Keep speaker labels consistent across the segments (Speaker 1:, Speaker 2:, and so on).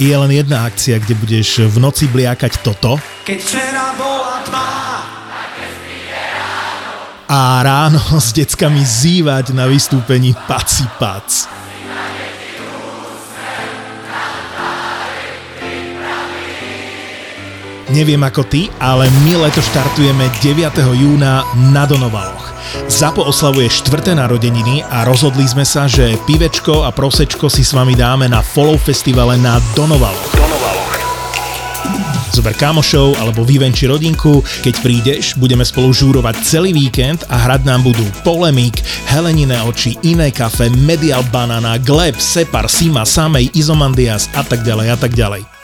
Speaker 1: je len jedna akcia, kde budeš v noci bliakať toto.
Speaker 2: Keď včera bola tma,
Speaker 1: a ráno s deckami zývať na vystúpení Paci Pac. Neviem ako ty, ale my leto štartujeme 9. júna na Donovaloch. Zapo oslavuje štvrté narodeniny a rozhodli sme sa, že pivečko a prosečko si s vami dáme na Follow Festivale na Donovaloch. Donovaloch. Zober kamošov alebo vyvenči rodinku, keď prídeš, budeme spolu žúrovať celý víkend a hrať nám budú Polemik, Helenine oči, Iné kafe, Medial Banana, Gleb, Separ, Sima, Samej, Izomandias a tak ďalej a tak ďalej.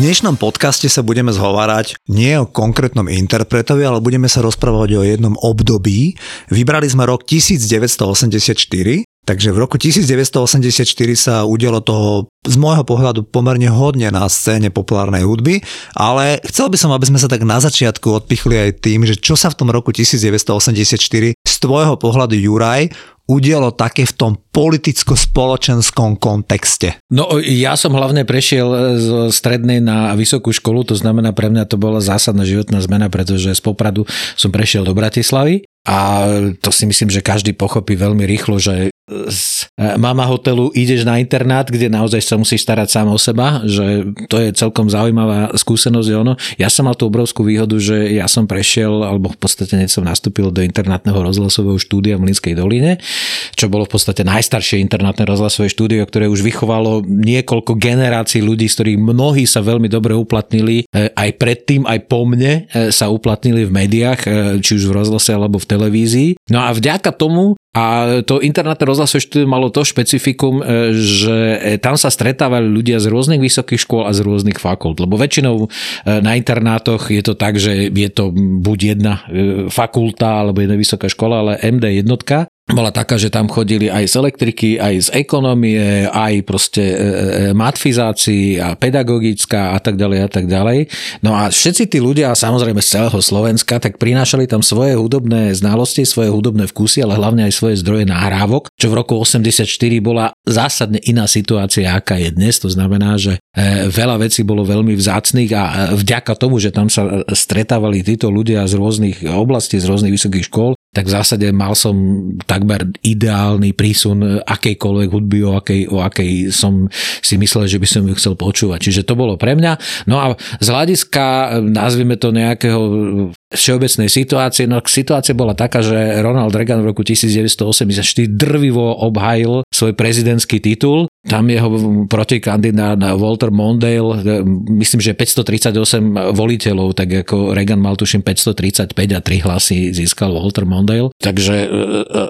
Speaker 3: dnešnom podcaste sa budeme zhovárať nie o konkrétnom interpretovi, ale budeme sa rozprávať o jednom období. Vybrali sme rok 1984, takže v roku 1984 sa udialo toho z môjho pohľadu pomerne hodne na scéne populárnej hudby, ale chcel by som, aby sme sa tak na začiatku odpichli aj tým, že čo sa v tom roku 1984 z tvojho pohľadu Juraj udialo také v tom politicko-spoločenskom kontexte?
Speaker 4: No ja som hlavne prešiel z strednej na vysokú školu, to znamená pre mňa to bola zásadná životná zmena, pretože z Popradu som prešiel do Bratislavy a to si myslím, že každý pochopí veľmi rýchlo, že z e, mama hotelu ideš na internát, kde naozaj sa musíš starať sám o seba, že to je celkom zaujímavá skúsenosť. Ono. Ja som mal tú obrovskú výhodu, že ja som prešiel, alebo v podstate hneď som nastúpil do internátneho rozhlasového štúdia v Mlinskej doline, čo bolo v podstate najstaršie internátne rozhlasové štúdio, ktoré už vychovalo niekoľko generácií ľudí, z ktorých mnohí sa veľmi dobre uplatnili, e, aj predtým, aj po mne e, sa uplatnili v médiách, či už v rozhlase alebo v televízii. No a vďaka tomu a to internátne rozhlasové malo to špecifikum, e, že e, tam sa stretávali ľudia z rôznych vysokých škôl a z rôznych fakult. Lebo väčšinou e, na internátoch je to tak, že je to buď jedna fakulta alebo jedna vysoká škola, ale MD jednotka bola taká, že tam chodili aj z elektriky, aj z ekonomie, aj proste e, e, matfizácii a pedagogická a tak ďalej a tak ďalej. No a všetci tí ľudia, samozrejme z celého Slovenska, tak prinášali tam svoje hudobné znalosti, svoje hudobné vkusy, ale hlavne aj svoje zdroje nahrávok, čo v roku 84 bola zásadne iná situácia, aká je dnes. To znamená, že e, veľa vecí bolo veľmi vzácných a vďaka tomu, že tam sa stretávali títo ľudia z rôznych oblastí, z rôznych vysokých škôl, tak v zásade mal som takmer ideálny prísun akejkoľvek hudby, o akej, o akej som si myslel, že by som ju chcel počúvať. Čiže to bolo pre mňa. No a z hľadiska, nazvime to nejakého všeobecnej situácie. No situácia bola taká, že Ronald Reagan v roku 1984 drvivo obhajil svoj prezidentský titul. Tam jeho protikandidát Walter Mondale, myslím, že 538 voliteľov, tak ako Reagan mal tuším 535 a 3 hlasy získal Walter Mondale. Takže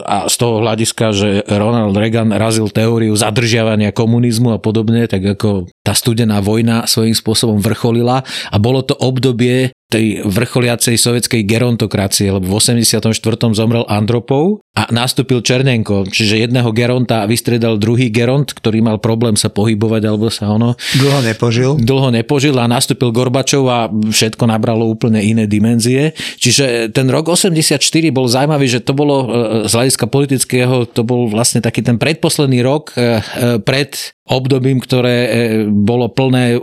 Speaker 4: a z toho hľadiska, že Ronald Reagan razil teóriu zadržiavania komunizmu a podobne, tak ako tá studená vojna svojím spôsobom vrcholila. A bolo to obdobie tej vrcholiacej sovietskej gerontokracie, lebo v 84. zomrel Andropov a nastúpil Černenko, čiže jedného geronta vystriedal druhý geront, ktorý mal problém sa pohybovať alebo sa ono...
Speaker 3: Dlho nepožil.
Speaker 4: Dlho nepožil a nastúpil Gorbačov a všetko nabralo úplne iné dimenzie. Čiže ten rok 84 bol zaujímavý, že to bolo e, z hľadiska politického, to bol vlastne taký ten predposledný rok e, e, pred obdobím, ktoré bolo plné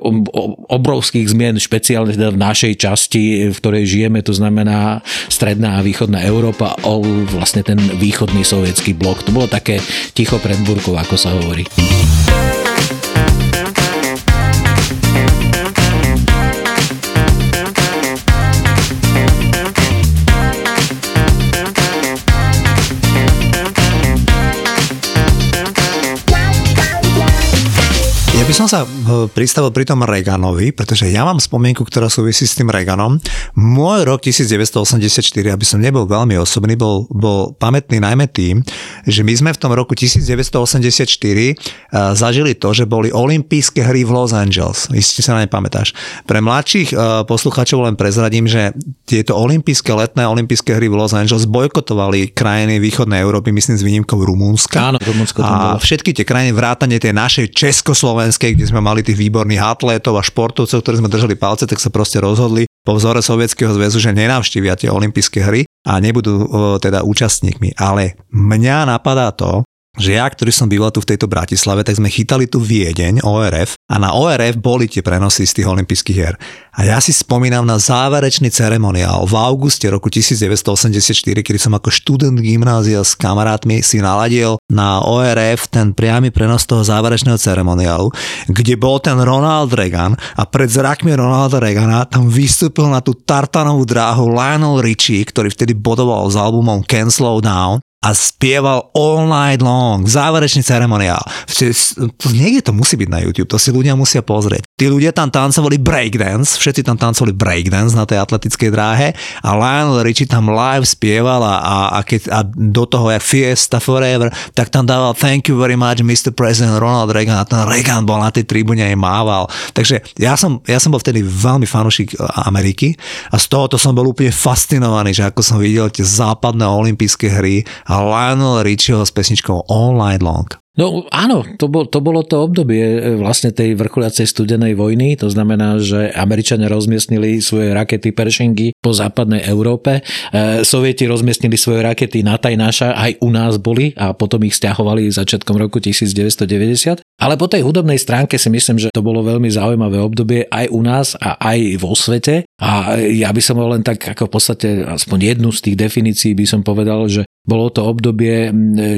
Speaker 4: obrovských zmien, špeciálne teda v našej časti, v ktorej žijeme, to znamená stredná a východná Európa, o vlastne ten východný sovietský blok. To bolo také ticho pred burkou, ako sa hovorí.
Speaker 3: Som sa eh, pristavil pri tom Reaganovi, pretože ja mám spomienku, ktorá súvisí s tým Reaganom. Môj rok 1984, aby som nebol veľmi osobný, bol, bol pamätný najmä tým, že my sme v tom roku 1984 uh, zažili to, že boli olympijské hry v Los Angeles. Isté sa na ne pamätáš. Pre mladších uh, poslucháčov len prezradím, že tieto olympijské letné olympijské hry v Los Angeles bojkotovali krajiny východnej Európy, myslím s výnimkou Rumúnska.
Speaker 4: Áno, Rumunsko tam
Speaker 3: a
Speaker 4: bolo.
Speaker 3: všetky tie krajiny vrátane tej našej československej, kde sme mali tých výborných atlétov a športovcov, ktorí sme držali palce, tak sa proste rozhodli po vzore Sovietskeho zväzu, že nenavštívia tie olympijské hry a nebudú o, teda účastníkmi. Ale mňa napadá to, že ja, ktorý som býval tu v tejto Bratislave, tak sme chytali tu Viedeň, ORF, a na ORF boli tie prenosy z tých olympijských hier. A ja si spomínam na záverečný ceremoniál v auguste roku 1984, kedy som ako študent gymnázia s kamarátmi si naladil na ORF ten priamy prenos toho záverečného ceremoniálu, kde bol ten Ronald Reagan a pred zrakmi Ronalda Reagana tam vystúpil na tú tartanovú dráhu Lionel Richie, ktorý vtedy bodoval s albumom Can Slow Down a spieval all night long, záverečný ceremoniál. Niekde to musí byť na YouTube, to si ľudia musia pozrieť. Tí ľudia tam tancovali breakdance, všetci tam tancovali breakdance na tej atletickej dráhe a Lionel Richie tam live spieval a, a, a, keď, a do toho je Fiesta Forever, tak tam dával Thank you very much Mr. President Ronald Reagan a ten Reagan bol na tej tribúne aj mával. Takže ja som, ja som bol vtedy veľmi fanúšik Ameriky a z tohoto som bol úplne fascinovaný, že ako som videl tie západné olympijské hry a Lionel Richieho s pesničkou All Night Long.
Speaker 4: No áno, to, bol, to bolo to obdobie e, vlastne tej vrcholiacej studenej vojny, to znamená, že Američania rozmiestnili svoje rakety Peršingy po západnej Európe, e, Sovieti rozmiestnili svoje rakety na Tajnáša, aj u nás boli a potom ich stiahovali začiatkom roku 1990. Ale po tej hudobnej stránke si myslím, že to bolo veľmi zaujímavé obdobie aj u nás a aj vo svete. A ja by som bol len tak ako v podstate aspoň jednu z tých definícií by som povedal, že bolo to obdobie,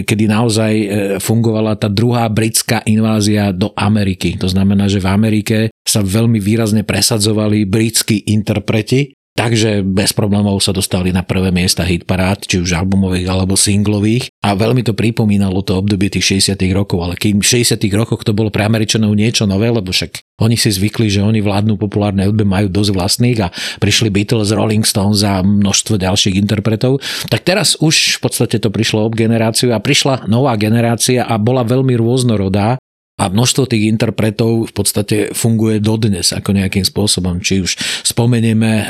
Speaker 4: kedy naozaj e, fungovala tá druhá britská invázia do Ameriky. To znamená, že v Amerike sa veľmi výrazne presadzovali britskí interpreti, Takže bez problémov sa dostali na prvé miesta hitparád, či už albumových alebo singlových. A veľmi to pripomínalo to obdobie tých 60 rokov, ale kým v 60 rokoch to bolo pre Američanov niečo nové, lebo však oni si zvykli, že oni vládnu populárne hudbe majú dosť vlastných a prišli Beatles, Rolling Stones a množstvo ďalších interpretov, tak teraz už v podstate to prišlo ob generáciu a prišla nová generácia a bola veľmi rôznorodá a množstvo tých interpretov v podstate funguje dodnes ako nejakým spôsobom. Či už spomenieme e,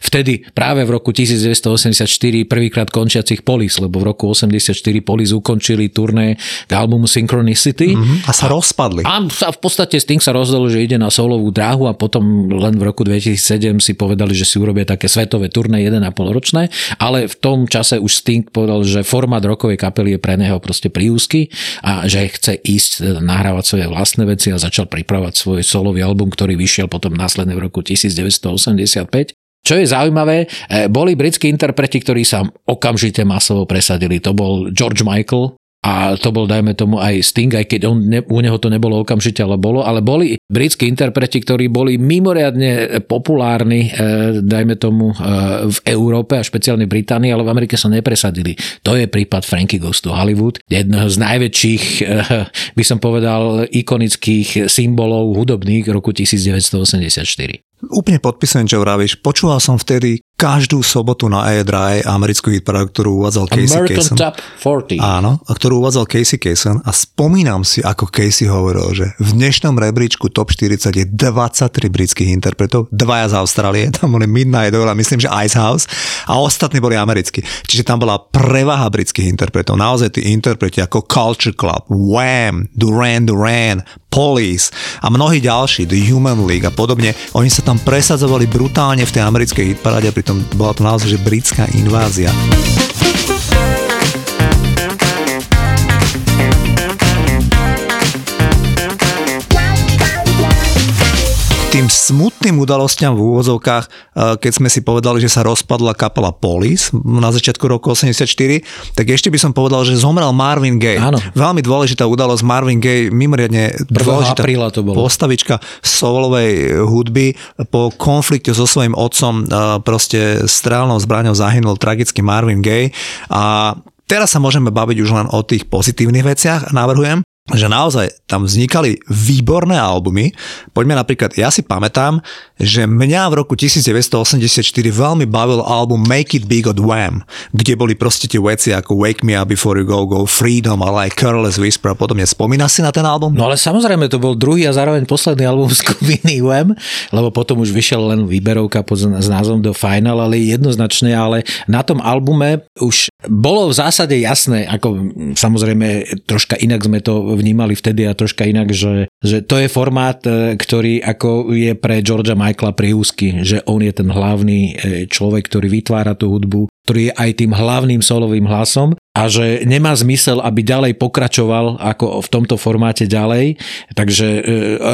Speaker 4: vtedy práve v roku 1984 prvýkrát končiacich Polis, lebo v roku 84 Polis ukončili turné k albumu Synchronicity.
Speaker 3: Mm-hmm. A sa rozpadli.
Speaker 4: A sa v podstate s tým sa rozdalo, že ide na solovú dráhu a potom len v roku 2007 si povedali, že si urobia také svetové turné 1,5 ročné, ale v tom čase už Sting povedal, že formát rokovej kapely je pre neho proste príúzky a že chce ísť teda nahrávať nahrávať svoje vlastné veci a začal pripravať svoj solový album, ktorý vyšiel potom následne v roku 1985. Čo je zaujímavé, eh, boli britskí interpreti, ktorí sa okamžite masovo presadili. To bol George Michael, a to bol, dajme tomu, aj Sting, aj keď on, ne, u neho to nebolo okamžite, ale bolo, ale boli britskí interpreti, ktorí boli mimoriadne populárni, e, dajme tomu, e, v Európe a špeciálne v Británii, ale v Amerike sa nepresadili. To je prípad Frankie Goes to Hollywood, jedného z najväčších, e, by som povedal, ikonických symbolov hudobných roku 1984.
Speaker 3: Úplne podpisujem, čo vravíš. Počúval som vtedy každú sobotu na E-Dry americkú hitparádu, ktorú uvádzal Casey
Speaker 4: American
Speaker 3: Kasem.
Speaker 4: Top 40.
Speaker 3: Áno, a ktorú uvádzal Casey Kasem a spomínam si, ako Casey hovoril, že v dnešnom rebríčku Top 40 je 23 britských interpretov, dvaja z Austrálie, tam boli Midnight Oil a myslím, že Ice House a ostatní boli americkí. Čiže tam bola prevaha britských interpretov. Naozaj tí interpreti ako Culture Club, Wham, Duran Duran, Police a mnohí ďalší, The Human League a podobne, oni sa tam presadzovali brutálne v tej americkej hitparáde pritom bola to naozaj že britská invázia. Tým smutným udalostiam v úvozovkách, eh, keď sme si povedali, že sa rozpadla kapela Police na začiatku roku 84, tak ešte by som povedal, že zomrel Marvin Gaye.
Speaker 4: Áno.
Speaker 3: Veľmi dôležitá udalosť. Marvin Gaye, mimoriadne
Speaker 4: 1.
Speaker 3: dôležitá
Speaker 4: apríla to bolo.
Speaker 3: postavička solovej hudby. Po konflikte so svojím otcom eh, proste strelnou zbraňou zahynul tragicky Marvin Gaye a Teraz sa môžeme baviť už len o tých pozitívnych veciach, navrhujem. Že naozaj tam vznikali výborné albumy. Poďme napríklad, ja si pamätám, že mňa v roku 1984 veľmi bavil album Make It Big od Wham, kde boli proste tie veci ako Wake Me Up Before You Go Go, Freedom, ale aj Careless Whisper a podobne. Spomínaš si na ten album?
Speaker 4: No ale samozrejme to bol druhý a zároveň posledný album skupiny Wham, lebo potom už vyšiel len výberovka pod, s názvom The Final, ale jednoznačne, ale na tom albume už bolo v zásade jasné, ako samozrejme troška inak sme to vnímali vtedy a troška inak, že, že to je formát, e, ktorý ako je pre Georgia Michaela priúzky, že on je ten hlavný e, človek, ktorý vytvára tú hudbu, ktorý je aj tým hlavným solovým hlasom a že nemá zmysel, aby ďalej pokračoval ako v tomto formáte ďalej. Takže e,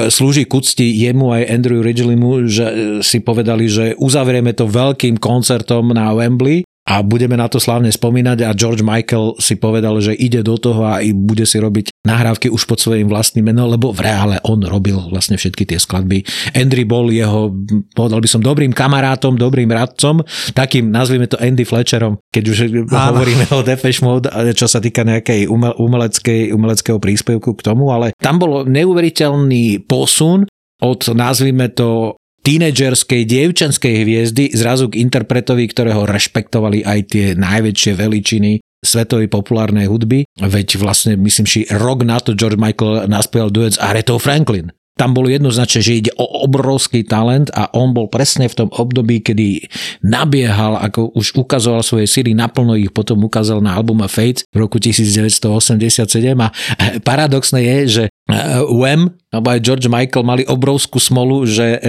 Speaker 4: slúži k úcti jemu aj Andrew Ridgelymu, že si povedali, že uzavrieme to veľkým koncertom na Wembley a budeme na to slávne spomínať a George Michael si povedal, že ide do toho a bude si robiť nahrávky už pod svojím vlastným menom, lebo v reále on robil vlastne všetky tie skladby. Andy bol jeho, povedal by som, dobrým kamarátom, dobrým radcom, takým, nazvime to Andy Fletcherom, keď už Áno. hovoríme o Depeche Mode, čo sa týka nejakej umeleckej, umeleckého príspevku k tomu, ale tam bol neuveriteľný posun od, nazvime to, tínedžerskej, dievčenskej hviezdy zrazu k interpretovi, ktorého rešpektovali aj tie najväčšie veličiny svetovej populárnej hudby. Veď vlastne, myslím si, rok na to George Michael naspieval duet s Aretou Franklin. Tam bolo jednoznačne, že ide o obrovský talent a on bol presne v tom období, kedy nabiehal, ako už ukazoval svoje síly, naplno ich potom ukázal na albume Fate v roku 1987 a paradoxné je, že Wham alebo aj George Michael mali obrovskú smolu, že e, e,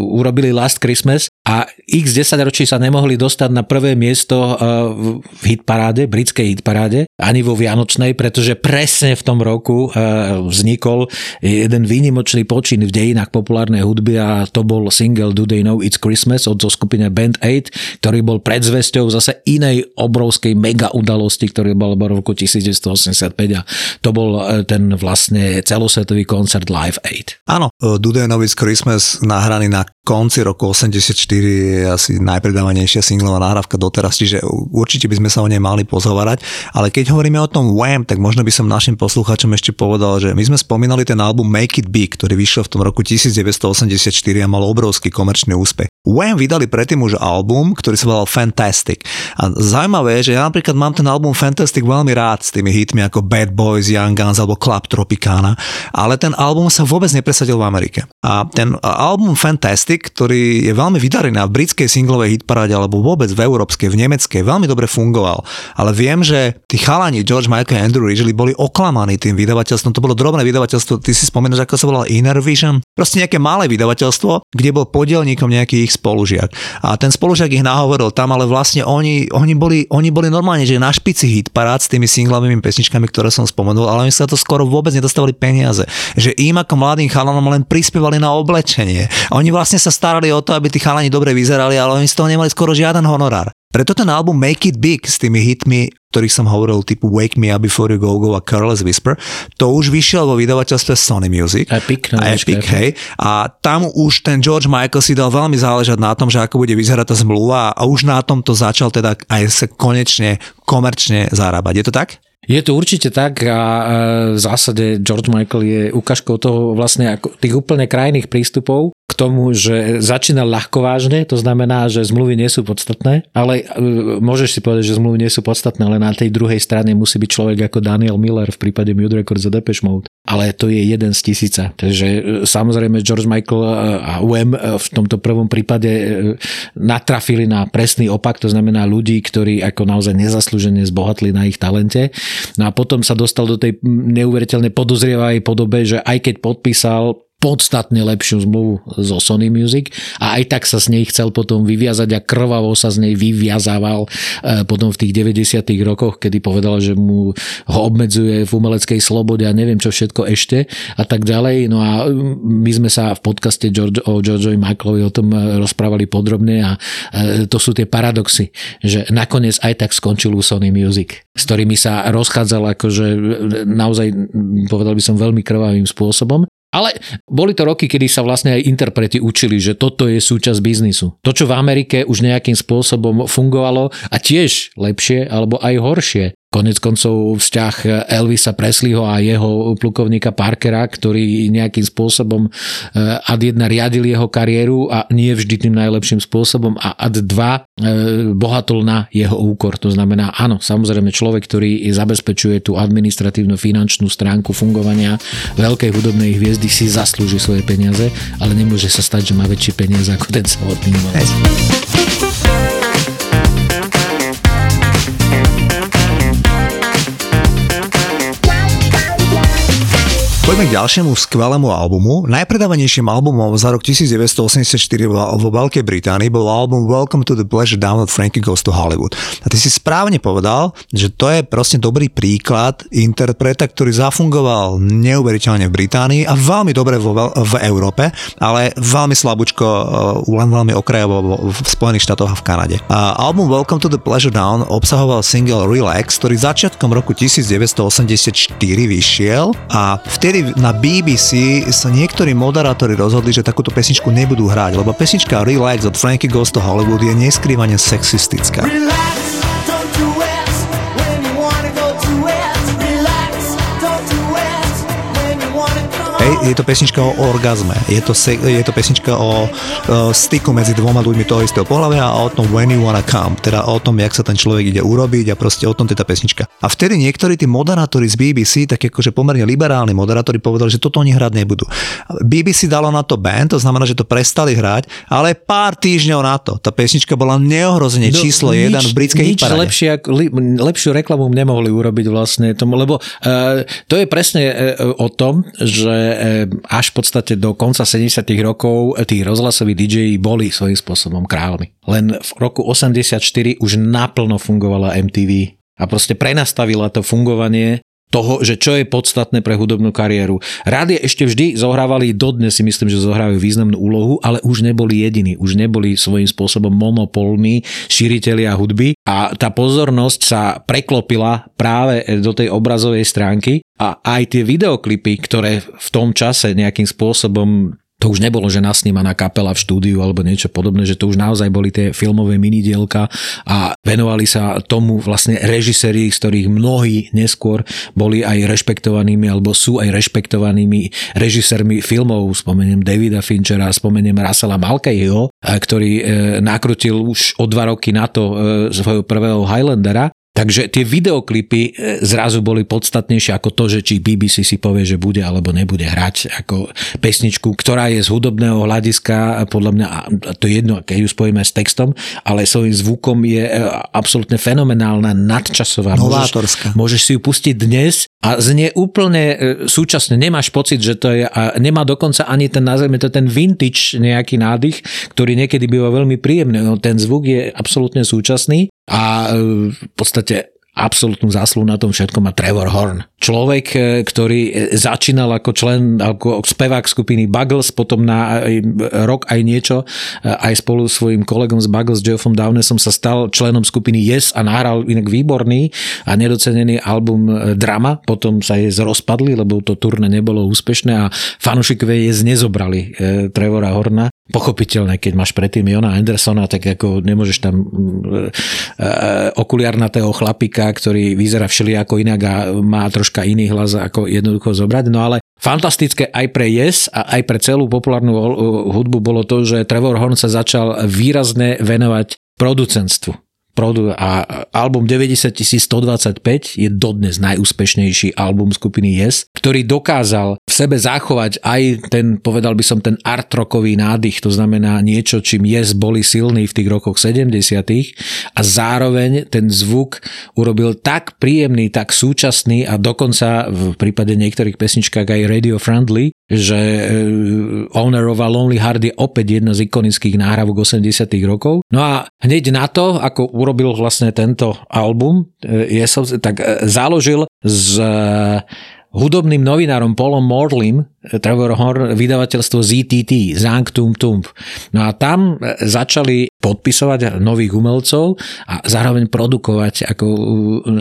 Speaker 4: urobili Last Christmas a x 10 ročí sa nemohli dostať na prvé miesto e, v hitparáde, britskej hitparáde, ani vo Vianočnej, pretože presne v tom roku e, vznikol jeden výnimočný počin v dejinách populárnej hudby a to bol single Do They Know It's Christmas od zo skupiny Band 8, ktorý bol predzvesťou zase inej obrovskej mega udalosti, ktorý bol v roku 1985 a to bol e, ten vlastne celosvetový koncert Live Aid.
Speaker 3: Áno, Dudenovic Christmas nahraný na konci roku 84 je asi najpredávanejšia singlová nahrávka doteraz, čiže určite by sme sa o nej mali pozhovárať, ale keď hovoríme o tom Wham, tak možno by som našim poslucháčom ešte povedal, že my sme spomínali ten album Make It Big, ktorý vyšiel v tom roku 1984 a mal obrovský komerčný úspech. Wham vydali predtým už album, ktorý sa volal Fantastic. A zaujímavé je, že ja napríklad mám ten album Fantastic veľmi rád s tými hitmi ako Bad Boys, Young Guns alebo Club Tropicana, ale ten album sa vôbec nepresadil v Amerike. A ten album Fantastic, ktorý je veľmi vydarený na britskej singlovej hitparáde alebo vôbec v európskej, v nemeckej, veľmi dobre fungoval. Ale viem, že tí chalani George Michael a Andrew Ridgely boli oklamaní tým vydavateľstvom. To bolo drobné vydavateľstvo, ty si spomínaš, ako sa volalo Inner Vision? Proste nejaké malé vydavateľstvo, kde bol podielníkom nejaký ich spolužiak. A ten spolužiak ich nahovoril tam, ale vlastne oni, oni, boli, oni boli normálne, že na špici hit parád s tými singlovými pesničkami, ktoré som spomenul, ale oni sa to skoro vôbec nedostávali peniaze. Že im ako mladým chalanom len prispievali na oblečenie. Oni vlastne sa starali o to, aby tí chalani dobre vyzerali, ale oni z toho nemali skoro žiaden honorár. Preto ten album Make It Big s tými hitmi, ktorých som hovoril, typu Wake Me Up Before You Go Go a Careless Whisper, to už vyšiel vo vydavateľstve Sony Music.
Speaker 4: Epic.
Speaker 3: No, a Epic, hej. A tam už ten George Michael si dal veľmi záležať na tom, že ako bude vyzerať tá zmluva a už na tom to začal teda aj sa konečne komerčne zarábať. Je to tak?
Speaker 4: Je to určite tak a v zásade George Michael je ukážkou toho vlastne ako tých úplne krajných prístupov tomu, že začína ľahko vážne, to znamená, že zmluvy nie sú podstatné, ale e, môžeš si povedať, že zmluvy nie sú podstatné, ale na tej druhej strane musí byť človek ako Daniel Miller v prípade Mute Records a Depeche Mode. Ale to je jeden z tisíca. Takže e, samozrejme George Michael e, a UM v tomto prvom prípade natrafili na presný opak, to znamená ľudí, ktorí ako naozaj nezaslúžene zbohatli na ich talente. No a potom sa dostal do tej neuveriteľnej podozrievavej podobe, že aj keď podpísal podstatne lepšiu zmluvu zo Sony Music a aj tak sa z nej chcel potom vyviazať a krvavo sa z nej vyviazával e, potom v tých 90 rokoch, kedy povedal, že mu ho obmedzuje v umeleckej slobode a neviem čo všetko ešte a tak ďalej. No a my sme sa v podcaste George, o Georgeovi Michaelovi o tom e, rozprávali podrobne a e, to sú tie paradoxy, že nakoniec aj tak skončil u Sony Music, s ktorými sa rozchádzal akože naozaj, povedal by som, veľmi krvavým spôsobom. Ale boli to roky, kedy sa vlastne aj interpreti učili, že toto je súčasť biznisu. To, čo v Amerike už nejakým spôsobom fungovalo a tiež lepšie alebo aj horšie, Konec koncov vzťah Elvisa Presleyho a jeho plukovníka Parkera, ktorý nejakým spôsobom eh, ad jedna riadil jeho kariéru a nie vždy tým najlepším spôsobom a ad dva eh, bohatol na jeho úkor. To znamená, áno, samozrejme človek, ktorý zabezpečuje tú administratívnu finančnú stránku fungovania veľkej hudobnej hviezdy si zaslúži svoje peniaze, ale nemôže sa stať, že má väčšie peniaze ako ten samotný umelec.
Speaker 3: Poďme k ďalšiemu skvelému albumu. Najpredávanejším albumom za rok 1984 vo Veľkej Británii bol album Welcome to the Pleasure Download Frankie Goes to Hollywood. A ty si správne povedal, že to je proste dobrý príklad interpreta, ktorý zafungoval neuveriteľne v Británii a veľmi dobre vo, v Európe, ale veľmi slabúčko, uh, len veľmi okrajovo v Spojených štátoch a v Kanade. A album Welcome to the Pleasure Down obsahoval single Relax, ktorý začiatkom roku 1984 vyšiel a vtedy vtedy na BBC sa niektorí moderátori rozhodli, že takúto pesničku nebudú hrať, lebo pesnička Relax od Frankie Goes to Hollywood je neskrývane sexistická. Relax. Je to pesnička o orgazme, je to, se, je to pesnička o, o styku medzi dvoma ľuďmi toho istého pohľavia a o tom when you wanna come, teda o tom, jak sa ten človek ide urobiť a proste o tom teda pesnička. A vtedy niektorí tí moderátori z BBC, tak akože pomerne liberálni moderátori povedali, že toto oni hrať nebudú. BBC dalo na to band, to znamená, že to prestali hrať, ale pár týždňov na to, tá pesnička bola neohrozene no, číslo nič, jeden v britskej
Speaker 4: nič lepšie, lepšiu reklamu nemohli urobiť vlastne tomu, lebo uh, to je presne uh, o tom, že až v podstate do konca 70 rokov tí rozhlasoví DJ boli svojím spôsobom kráľmi. Len v roku 84 už naplno fungovala MTV a proste prenastavila to fungovanie toho, že čo je podstatné pre hudobnú kariéru. Rádi ešte vždy zohrávali, dodnes si myslím, že zohrávajú významnú úlohu, ale už neboli jediní, už neboli svojím spôsobom monopolní šíriteľia hudby a tá pozornosť sa preklopila práve do tej obrazovej stránky a aj tie videoklipy, ktoré v tom čase nejakým spôsobom to už nebolo, že nasnímaná kapela v štúdiu alebo niečo podobné, že to už naozaj boli tie filmové minidielka a venovali sa tomu vlastne režiséri, z ktorých mnohí neskôr boli aj rešpektovanými alebo sú aj rešpektovanými režisérmi filmov. Spomeniem Davida Finchera, spomeniem Russella Malkeyho, ktorý e, nakrutil už o dva roky na to e, svojho prvého Highlandera Takže tie videoklipy e, zrazu boli podstatnejšie ako to, že či BBC si povie, že bude alebo nebude hrať ako pesničku, ktorá je z hudobného hľadiska podľa mňa, to je jedno, keď ju spojíme s textom, ale svojím zvukom je e, absolútne fenomenálna, nadčasová.
Speaker 3: Novátorská.
Speaker 4: Môžeš, môžeš si ju pustiť dnes a znie úplne e, súčasne. Nemáš pocit, že to je, a nemá dokonca ani ten, nazveme to ten vintage nejaký nádych, ktorý niekedy býva veľmi príjemný. No, ten zvuk je absolútne súčasný a v podstate absolútnu zásluhu na tom všetkom má Trevor Horn. Človek, e, ktorý e, začínal ako člen, ako spevák skupiny Buggles, potom na rok aj niečo, e, aj spolu s svojím kolegom z Buggles, Geoffom Downesom sa stal členom skupiny Yes a nahral inak výborný a nedocenený album Drama, potom sa je rozpadli, lebo to turné nebolo úspešné a fanušikové Yes nezobrali Trevora Horna pochopiteľné, keď máš predtým Jona Andersona, tak ako nemôžeš tam uh, okuliarnatého chlapika, ktorý vyzerá všelijako inak a má troška iný hlas ako jednoducho zobrať. No ale fantastické aj pre Yes a aj pre celú populárnu hudbu bolo to, že Trevor Horn sa začal výrazne venovať producentstvu produ a album 90125 je dodnes najúspešnejší album skupiny Yes, ktorý dokázal v sebe zachovať aj ten, povedal by som, ten art rockový nádych, to znamená niečo, čím Yes boli silní v tých rokoch 70 a zároveň ten zvuk urobil tak príjemný, tak súčasný a dokonca v prípade niektorých pesničkách aj radio friendly, že e, Owner of a Lonely Heart je opäť jedna z ikonických náhrávok 80 rokov. No a hneď na to, ako urobil vlastne tento album, e, tak e, založil z hudobným novinárom Paulom Morlim, Trevor Horn, vydavateľstvo ZTT, Zang Tum Tum. No a tam začali podpisovať nových umelcov a zároveň produkovať ako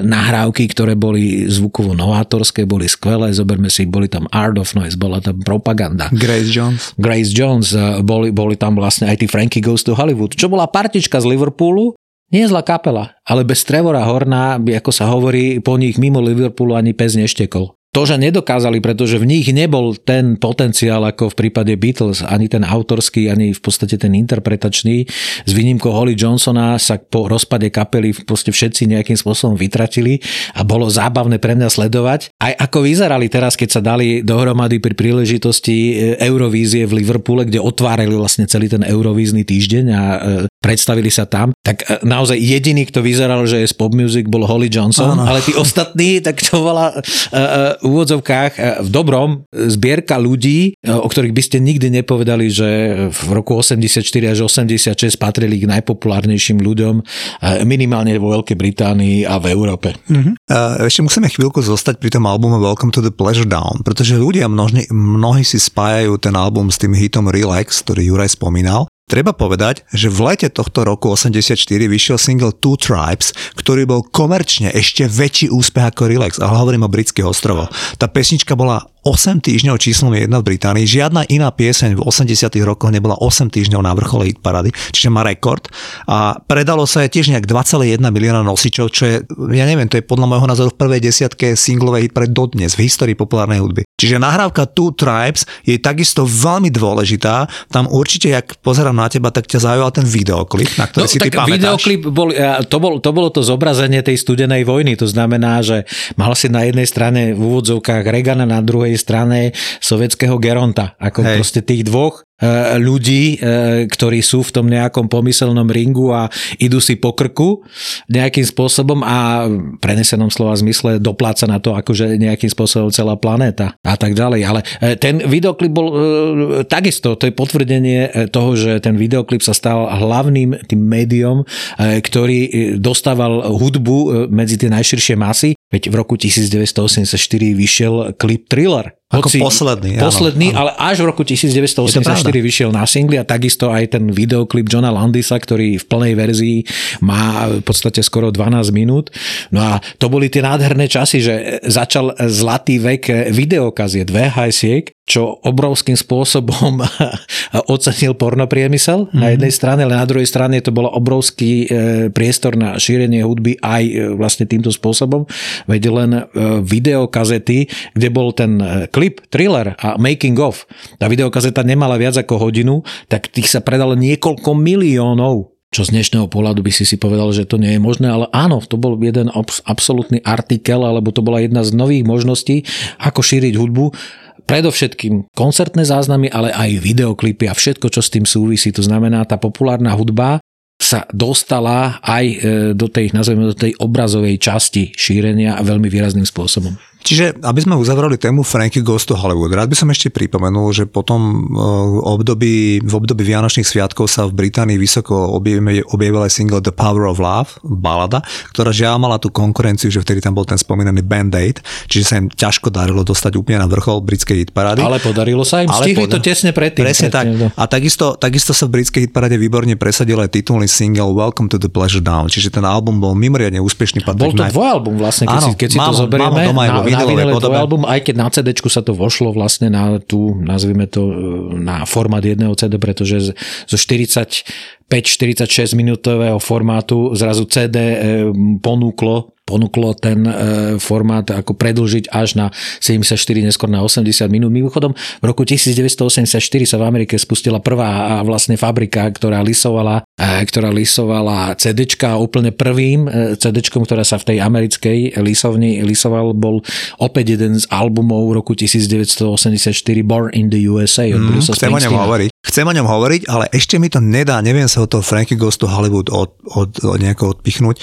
Speaker 4: nahrávky, ktoré boli zvukovo novátorské, boli skvelé. Zoberme si, boli tam Art of Noise, bola tam propaganda.
Speaker 3: Grace Jones.
Speaker 4: Grace Jones, boli, boli tam vlastne aj tí Frankie Goes to Hollywood, čo bola partička z Liverpoolu, Nie zlá kapela, ale bez Trevora Horna by, ako sa hovorí, po nich mimo Liverpoolu ani pes neštekol to, že nedokázali, pretože v nich nebol ten potenciál ako v prípade Beatles, ani ten autorský, ani v podstate ten interpretačný. S výnimkou Holly Johnsona sa po rozpade kapely podstate všetci nejakým spôsobom vytratili a bolo zábavné pre mňa sledovať. Aj ako vyzerali teraz, keď sa dali dohromady pri príležitosti e, Eurovízie v Liverpoole, kde otvárali vlastne celý ten Eurovízny týždeň a e, predstavili sa tam, tak e, naozaj jediný, kto vyzeral, že je z pop music, bol Holly Johnson, Áno. ale tí ostatní, tak to bola úvodzovkách e, v dobrom zbierka ľudí, e, o ktorých by ste nikdy nepovedali, že v roku 84 až 86 patrili k najpopulárnejším ľuďom e, minimálne vo Veľkej Británii a v Európe.
Speaker 3: Uh, ešte musíme chvíľku zostať pri tom albume Welcome to the Pleasure Down, pretože ľudia množne, mnohí si spájajú ten album s tým hitom Relax, ktorý Juraj spomínal. Treba povedať, že v lete tohto roku 84 vyšiel single Two Tribes, ktorý bol komerčne ešte väčší úspech ako Relax, ale hovorím o britských ostrovoch. Tá pesnička bola 8 týždňov číslom 1 v Británii. Žiadna iná pieseň v 80 rokoch nebola 8 týždňov na vrchole hit parady, čiže má rekord. A predalo sa je tiež nejak 2,1 milióna nosičov, čo je, ja neviem, to je podľa môjho názoru v prvej desiatke singlovej hit parady dodnes v histórii populárnej hudby. Čiže nahrávka Two Tribes je takisto veľmi dôležitá. Tam určite, ak pozerám na teba, tak ťa zaujal ten videoklip, na ktorý no, si tak ty pamätáš.
Speaker 4: Videoklip bol, to, bol, to bolo to zobrazenie tej studenej vojny. To znamená, že mal si na jednej strane v úvodzovkách Regana, na druhej strane sovietského Geronta. Ako Hej. proste tých dvoch ľudí, e, ktorí sú v tom nejakom pomyselnom ringu a idú si po krku nejakým spôsobom a v prenesenom slova zmysle dopláca na to akože nejakým spôsobom celá planéta a tak ďalej. Ale e, ten videoklip bol takisto, to je potvrdenie toho, že ten videoklip sa stal hlavným tým médium, ktorý dostával hudbu medzi tie najširšie masy. Veď v roku 1984 vyšiel klip Thriller
Speaker 3: ako Hoci posledný.
Speaker 4: Posledný, áno, áno. ale až v roku 1984 vyšiel na singli a takisto aj ten videoklip Johna Landisa, ktorý v plnej verzii má v podstate skoro 12 minút. No a to boli tie nádherné časy, že začal zlatý vek videokaziet, VHS-iek, čo obrovským spôsobom ocenil pornopriemysel mm-hmm. na jednej strane, ale na druhej strane to bolo obrovský e, priestor na šírenie hudby aj e, vlastne týmto spôsobom. Veď len e, videokazety, kde bol ten klip, thriller a making of, tá videokazeta nemala viac ako hodinu, tak tých sa predalo niekoľko miliónov čo z dnešného pohľadu by si si povedal, že to nie je možné, ale áno, to bol jeden absolútny artikel, alebo to bola jedna z nových možností, ako šíriť hudbu predovšetkým koncertné záznamy, ale aj videoklipy a všetko, čo s tým súvisí. To znamená, tá populárna hudba sa dostala aj e, do tej, nazveme, do tej obrazovej časti šírenia veľmi výrazným spôsobom.
Speaker 3: Čiže, aby sme uzavrali tému Frankie Goes to Hollywood, rád by som ešte pripomenul, že potom v období, v období Vianočných sviatkov sa v Británii vysoko objavil aj single The Power of Love, balada, ktorá žiaľ mala tú konkurenciu, že vtedy tam bol ten spomínaný Band-Aid, čiže sa im ťažko darilo dostať úplne na vrchol britskej hitparády.
Speaker 4: Ale podarilo sa im, Ale stihli pod... to tesne predtým.
Speaker 3: Presne tak. A takisto, takisto sa v britskej hitparáde výborne presadil aj titulný single Welcome to the Pleasure Down, čiže ten album bol mimoriadne úspešný.
Speaker 4: Bol to dvojalbum vlastne, keď, Áno, si, keď si to zoberieme. Doma na, na vinilové album, aj keď na CD sa to vošlo vlastne na tú, nazvime to, e, na formát jedného CD, pretože zo 40 5-46 minútového formátu zrazu CD e, ponúklo ponúklo ten e, formát ako predlžiť až na 74, neskôr na 80 minút. Mimochodom, v roku 1984 sa v Amerike spustila prvá vlastne fabrika, ktorá lisovala, e, ktorá lisovala CD a úplne prvým e, CD, ktorá sa v tej americkej lisovni lisoval, bol opäť jeden z albumov roku 1984 Born in the USA
Speaker 3: od mm, chcem o ňom hovoriť. Chcem o ňom hovoriť, ale ešte mi to nedá, neviem sa o toho Frankie Goes to Hollywood od, od, od nejako odpichnúť,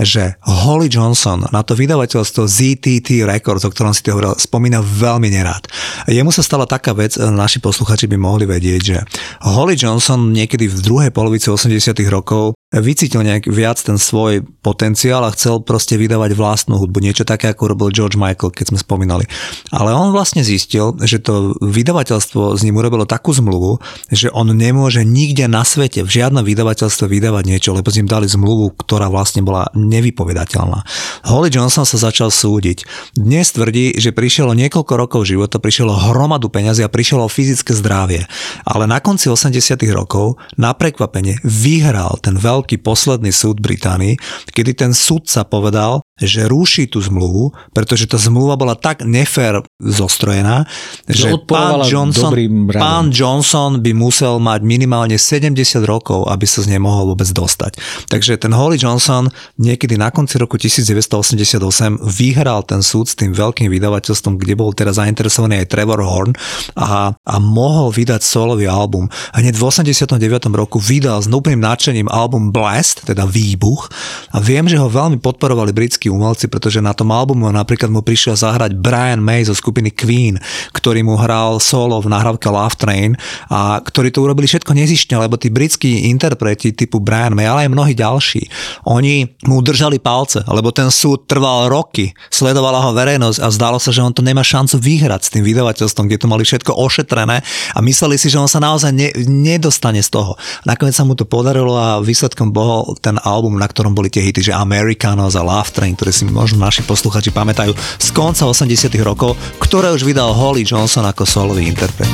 Speaker 3: že Holly John Johnson na to vydavateľstvo ZTT Records, o ktorom si ty hovoril, spomína veľmi nerád. Jemu sa stala taká vec, naši posluchači by mohli vedieť, že Holly Johnson niekedy v druhej polovici 80 rokov vycítil nejak viac ten svoj potenciál a chcel proste vydávať vlastnú hudbu, niečo také, ako robil George Michael, keď sme spomínali. Ale on vlastne zistil, že to vydavateľstvo s ním urobilo takú zmluvu, že on nemôže nikde na svete, v žiadnom vydavateľstve vydávať niečo, lebo s ním dali zmluvu, ktorá vlastne bola nevypovedateľná. Holly Johnson sa začal súdiť. Dnes tvrdí, že prišlo niekoľko rokov života, prišlo hromadu peňazí a prišlo fyzické zdravie. Ale na konci 80 rokov na prekvapenie vyhral ten veľký veľký posledný súd Británii, kedy ten sudca povedal, že ruší tú zmluvu, pretože tá zmluva bola tak nefér zostrojená, že,
Speaker 4: Že
Speaker 3: pán Johnson, pán Johnson by musel mať minimálne 70 rokov, aby sa z nej mohol vôbec dostať. Takže ten Holly Johnson niekedy na konci roku 1988 vyhral ten súd s tým veľkým vydavateľstvom, kde bol teraz zainteresovaný aj Trevor Horn a, a mohol vydať solový album. Hneď v 89. roku vydal s úplným nadšením album Blast, teda Výbuch. A viem, že ho veľmi podporovali britskí umelci, pretože na tom albumu napríklad mu prišiel zahrať Brian May zo skupiny Queen, ktorý mu hral solo v nahrávke Love Train a ktorí to urobili všetko nezištne, lebo tí britskí interpreti typu Brian May, ale aj mnohí ďalší, oni mu držali palce, lebo ten súd trval roky, sledovala ho verejnosť a zdalo sa, že on to nemá šancu vyhrať s tým vydavateľstvom, kde to mali všetko ošetrené a mysleli si, že on sa naozaj ne, nedostane z toho. Nakoniec sa mu to podarilo a výsledkom bol ten album, na ktorom boli tie hity, že Americanos a Love Train, ktoré si možno naši posluchači pamätajú z konca 80 rokov, ktoré už vydal Holly Johnson ako solový interpret.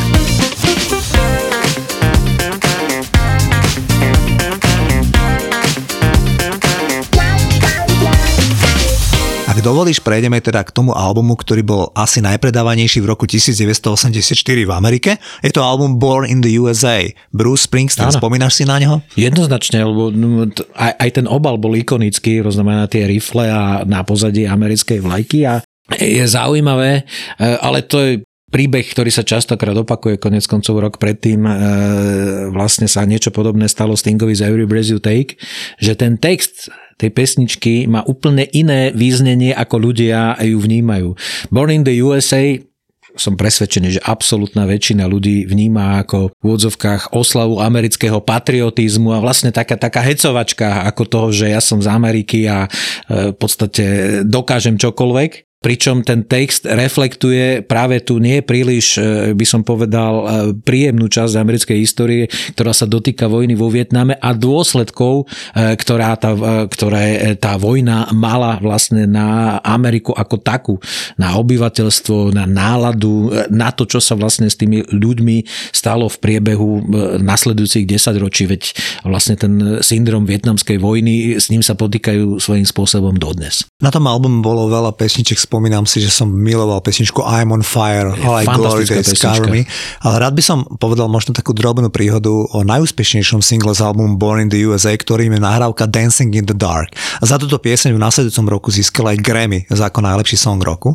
Speaker 3: Ak dovolíš, prejdeme teda k tomu albumu, ktorý bol asi najpredávanejší v roku 1984 v Amerike. Je to album Born in the USA. Bruce Springsteen,
Speaker 4: Áno.
Speaker 3: spomínaš si na neho?
Speaker 4: Jednoznačne, lebo no, aj, aj ten obal bol ikonický, to znamená tie rifle a na pozadí americkej vlajky a je zaujímavé, e, ale to je príbeh, ktorý sa častokrát opakuje, konec koncov rok predtým e, vlastne sa niečo podobné stalo Stingovi z Every Breath You Take, že ten text tej pesničky má úplne iné význenie, ako ľudia ju vnímajú. Born in the USA som presvedčený, že absolútna väčšina ľudí vníma ako v úvodzovkách oslavu amerického patriotizmu a vlastne taká, taká hecovačka ako toho, že ja som z Ameriky a e, v podstate dokážem čokoľvek. Pričom ten text reflektuje práve tú nie príliš, e, by som povedal, e, príjemnú časť americkej histórie, ktorá sa dotýka vojny vo Vietname a dôsledkov, e, ktorá tá, ktoré tá vojna mala vlastne na Ameriku ako takú, na obyvateľstvo, na náladu, na to, čo sa vlastne s tými ľuďmi stalo v priebehu nasledujúcich 10 ročí, veď vlastne ten syndrom vietnamskej vojny, s ním sa potýkajú svojím spôsobom dodnes.
Speaker 3: Na tom albume bolo veľa pesniček, spomínam si, že som miloval pesničku I'm on Fire, ale aj Glory Days. Me. Ale rád by som povedal možno takú drobnú príhodu o najúspešnejšom single z albumu Born in the USA, ktorým je nahrávka Dancing in the Dark. A za túto pieseň v nasledujúcom roku získala aj Grammy za ako najlepší song roku.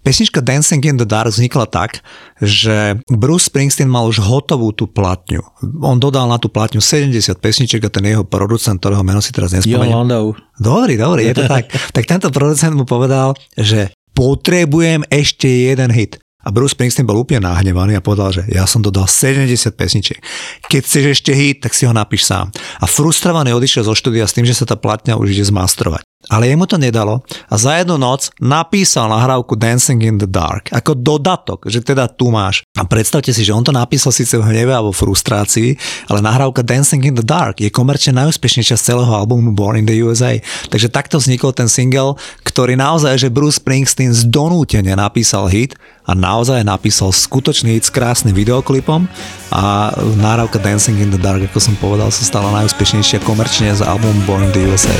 Speaker 3: Pesnička Dancing in the Dark vznikla tak, že Bruce Springsteen mal už hotovú tú platňu. On dodal na tú platňu 70 pesniček a ten jeho producent, ktorého meno si teraz nespomeniem.
Speaker 4: Landau.
Speaker 3: Dobrý, dobrý, je to tak. tak tento producent mu povedal, že potrebujem ešte jeden hit. A Bruce Springsteen bol úplne nahnevaný a povedal, že ja som dodal 70 pesničiek. Keď chceš ešte hit, tak si ho napíš sám. A frustrovaný odišiel zo štúdia s tým, že sa tá platňa už ide zmastrovať. Ale jemu to nedalo a za jednu noc napísal nahrávku Dancing in the Dark ako dodatok, že teda tu máš. A predstavte si, že on to napísal síce v hneve alebo frustrácii, ale nahrávka Dancing in the Dark je komerčne najúspešnejšia z celého albumu Born in the USA. Takže takto vznikol ten single, ktorý naozaj, že Bruce Springsteen z donútenia napísal hit a naozaj napísal skutočný hit s krásnym videoklipom a nahrávka Dancing in the Dark, ako som povedal, sa stala najúspešnejšia komerčne z albumu Born in the USA.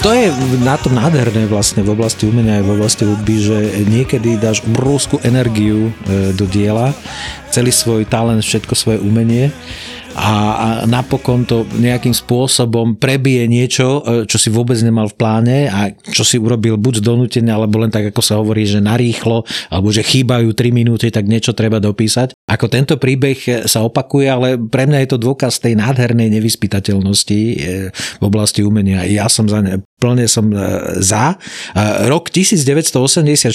Speaker 4: To je na tom nádherné vlastne v oblasti umenia aj v oblasti hudby, že niekedy dáš obrovskú energiu e, do diela, celý svoj talent, všetko svoje umenie a, napokon to nejakým spôsobom prebije niečo, e, čo si vôbec nemal v pláne a čo si urobil buď z donútenia, alebo len tak, ako sa hovorí, že narýchlo, alebo že chýbajú 3 minúty, tak niečo treba dopísať. Ako tento príbeh sa opakuje, ale pre mňa je to dôkaz tej nádhernej nevyspytateľnosti e, v oblasti umenia. Ja som za ne, plne som e, za. E, Rok 1984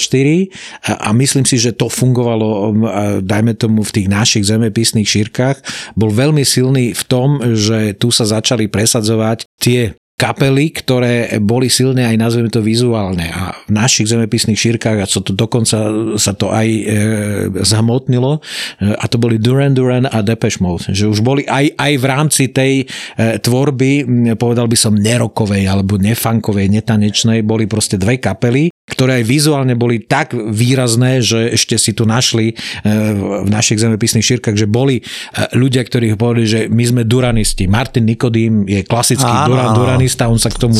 Speaker 4: a myslím si, že to fungovalo, dajme tomu v tých našich zemepisných šírkach, bol veľmi silný v tom, že tu sa začali presadzovať tie kapely, ktoré boli silné aj nazveme to vizuálne. A v našich zemepisných šírkach a co to dokonca sa to aj e, zhmotnilo e, a to boli Duran Duran a Depeche Mode, že už boli aj, aj v rámci tej e, tvorby, povedal by som nerokovej alebo nefankovej, netanečnej, boli proste dve kapely, ktoré aj vizuálne boli tak výrazné, že ešte si tu našli v našich zemepisných šírkach, že boli ľudia, ktorí povedali, že my sme duranisti. Martin Nikodým je klasický
Speaker 3: Áno,
Speaker 4: duran, duranista, on sa k tomu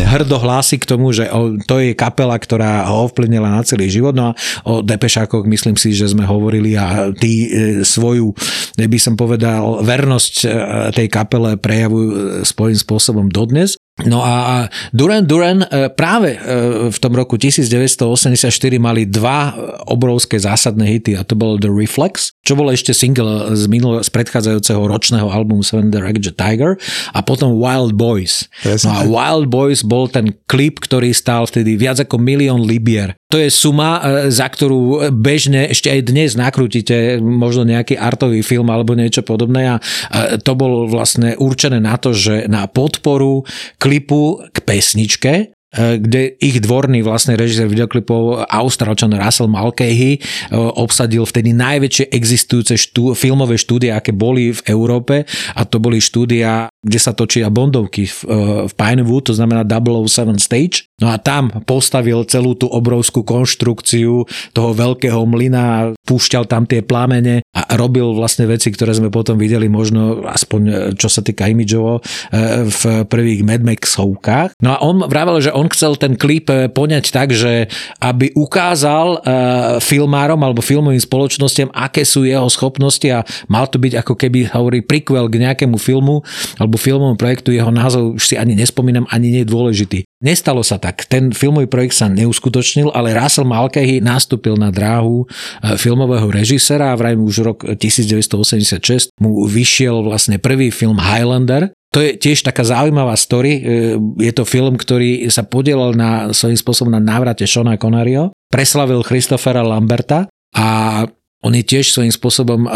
Speaker 4: hrdo hlási k tomu, že to je kapela, ktorá ho ovplyvnila na celý život. No a o Depešákoch myslím si, že sme hovorili a tí e, svoju, by som povedal, vernosť tej kapele prejavujú svojím spôsobom dodnes. No a Duran Duran e, práve e, v tom roku 1984 mali dva e, obrovské zásadné hity a to bol The Reflex, čo bol ešte single z, minulého, z predchádzajúceho ročného albumu Seven the Ragged Tiger a potom Wild Boys.
Speaker 3: Presne
Speaker 4: No a Wild Boys bol ten klip, ktorý stál vtedy viac ako milión libier. To je suma, e, za ktorú bežne ešte aj dnes nakrútite možno nejaký artový film alebo niečo podobné. A e, to bol vlastne určené na to, že na podporu klipu k pesničke, kde ich dvorný vlastne režisér videoklipov Austrálčan Russell Mulcahy e, obsadil vtedy najväčšie existujúce štú, filmové štúdie, aké boli v Európe a to boli štúdia, kde sa točia bondovky v, e, v Pinewood, to znamená 007 Stage. No a tam postavil celú tú obrovskú konštrukciu toho veľkého mlyna, púšťal tam tie plamene a robil vlastne veci, ktoré sme potom videli možno aspoň e, čo sa týka imidžovo e, v prvých Mad Max-ovkách. No a on vravel, že on chcel ten klip e, poňať tak, že aby ukázal e, filmárom alebo filmovým spoločnostiam, aké sú jeho schopnosti a mal to byť ako keby hovorí prequel k nejakému filmu alebo filmovému projektu, jeho názov už si ani nespomínam, ani nie je dôležitý. Nestalo sa tak. Ten filmový projekt sa neuskutočnil, ale Russell Mulcahy nastúpil na dráhu e, filmového režisera a vrajme už rok 1986 mu vyšiel vlastne prvý film Highlander, to je tiež taká zaujímavá story. E, Je to film, ktorý sa podielal na svojím spôsobom na návrate Shona Conario, preslavil Christophera Lamberta a on je tiež svojím spôsobom e,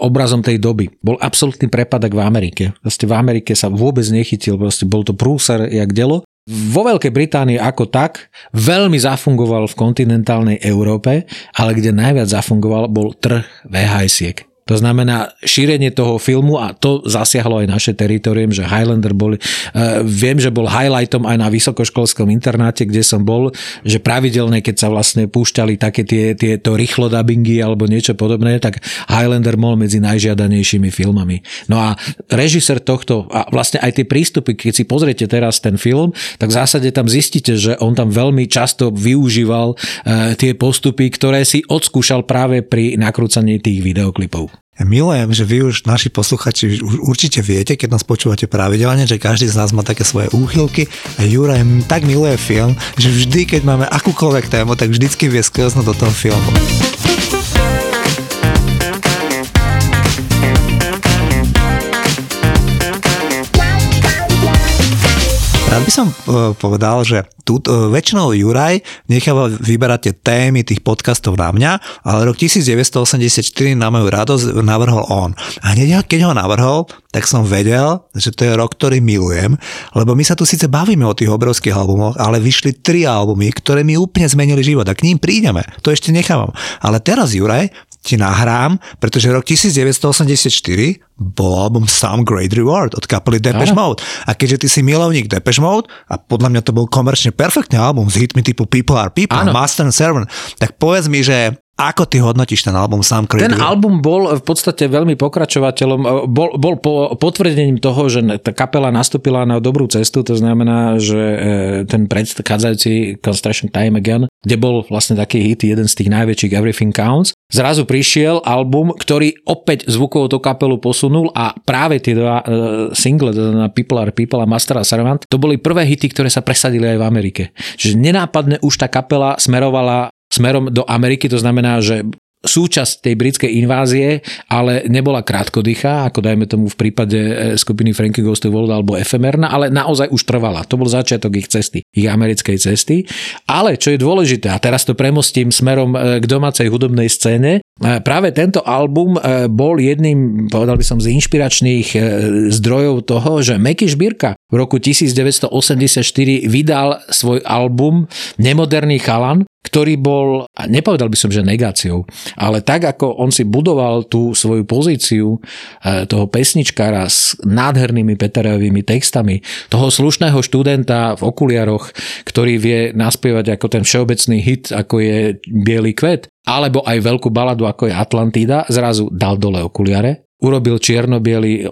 Speaker 4: obrazom tej doby. Bol absolútny prepadok v Amerike. Proste v Amerike sa vôbec nechytil, proste bol to prúser jak delo. Vo Veľkej Británii ako tak veľmi zafungoval v kontinentálnej Európe, ale kde najviac zafungoval bol trh VHS-iek. To znamená šírenie toho filmu a to zasiahlo aj naše teritorium, že Highlander boli, uh, viem, že bol highlightom aj na vysokoškolskom internáte, kde som bol, že pravidelne, keď sa vlastne púšťali také tie, tieto rýchlo dubbingy alebo niečo podobné, tak Highlander bol medzi najžiadanejšími filmami. No a režisér tohto a vlastne aj tie prístupy, keď si pozriete teraz ten film, tak v zásade tam zistíte, že on tam veľmi často využíval uh, tie postupy, ktoré si odskúšal práve pri nakrúcaní tých videoklipov.
Speaker 3: Milujem, že vy už, naši posluchači, už určite viete, keď nás počúvate pravidelne, že každý z nás má také svoje úchylky a Juraj tak miluje film, že vždy, keď máme akúkoľvek tému, tak vždycky vie sklznúť do toho filmu. Rád by som e, povedal, že tu e, väčšinou Juraj necháva vyberať tie témy tých podcastov na mňa, ale rok 1984 na moju radosť navrhol on. A hneď keď ho navrhol, tak som vedel, že to je rok, ktorý milujem, lebo my sa tu síce bavíme o tých obrovských albumoch, ale vyšli tri albumy, ktoré mi úplne zmenili život a k ním prídeme. To ešte nechávam. Ale teraz, Juraj, ti nahrám, pretože rok 1984 bol album Some Great Reward od kapely Depeche. Mode. A keďže ty si milovník Depeche Mode a podľa mňa to bol komerčne perfektný album s hitmi typu People Are People,
Speaker 4: Áno.
Speaker 3: Master and Servant, tak povedz mi, že ako ty hodnotíš ten album Some Great
Speaker 4: Ten album bol v podstate veľmi pokračovateľom, bol, bol po, potvrdením toho, že tá kapela nastúpila na dobrú cestu, to znamená, že e, ten predchádzajúci Construction Time Again, kde bol vlastne taký hit, jeden z tých najväčších Everything Counts, zrazu prišiel album, ktorý opäť zvukovo tú kapelu posunul a práve tie dva e, single, znamená People Are People a Master a Servant, to boli prvé hity, ktoré sa presadili aj v Amerike. Čiže nenápadne už tá kapela smerovala smerom do Ameriky, to znamená, že súčasť tej britskej invázie, ale nebola krátkodychá, ako dajme tomu v prípade e, skupiny Frankie Goes to World alebo efemerná, ale naozaj už trvala. To bol začiatok ich cesty, ich americkej cesty. Ale čo je dôležité, a teraz to premostím smerom e, k domácej hudobnej scéne, Práve tento album e, bol jedným, povedal by som, z inšpiračných e, zdrojov toho, že Meky Šbírka v roku 1984 vydal svoj album Nemoderný chalan, ktorý bol, a nepovedal by som, že negáciou, ale tak, ako on si budoval tú svoju pozíciu e, toho pesničkára s nádhernými Peterovými textami, toho slušného študenta v okuliaroch, ktorý vie naspievať ako ten všeobecný hit, ako je Bielý kvet, alebo aj veľkú baladu, ako je Atlantída, zrazu dal dole okuliare, urobil čierno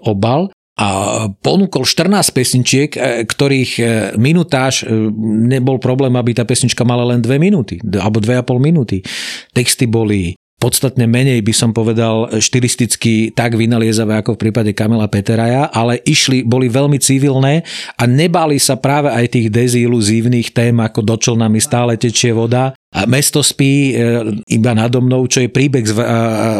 Speaker 4: obal a ponúkol 14 pesničiek, e, ktorých e, minutáž e, nebol problém, aby tá pesnička mala len 2 minúty, alebo 2,5 minúty. Texty boli podstatne menej by som povedal štilisticky tak vynaliezavé ako v prípade Kamila Peteraja, ale išli, boli veľmi civilné a nebali sa práve aj tých deziluzívnych tém ako do stále tečie voda a mesto spí e, iba nado mnou, čo je príbeh z,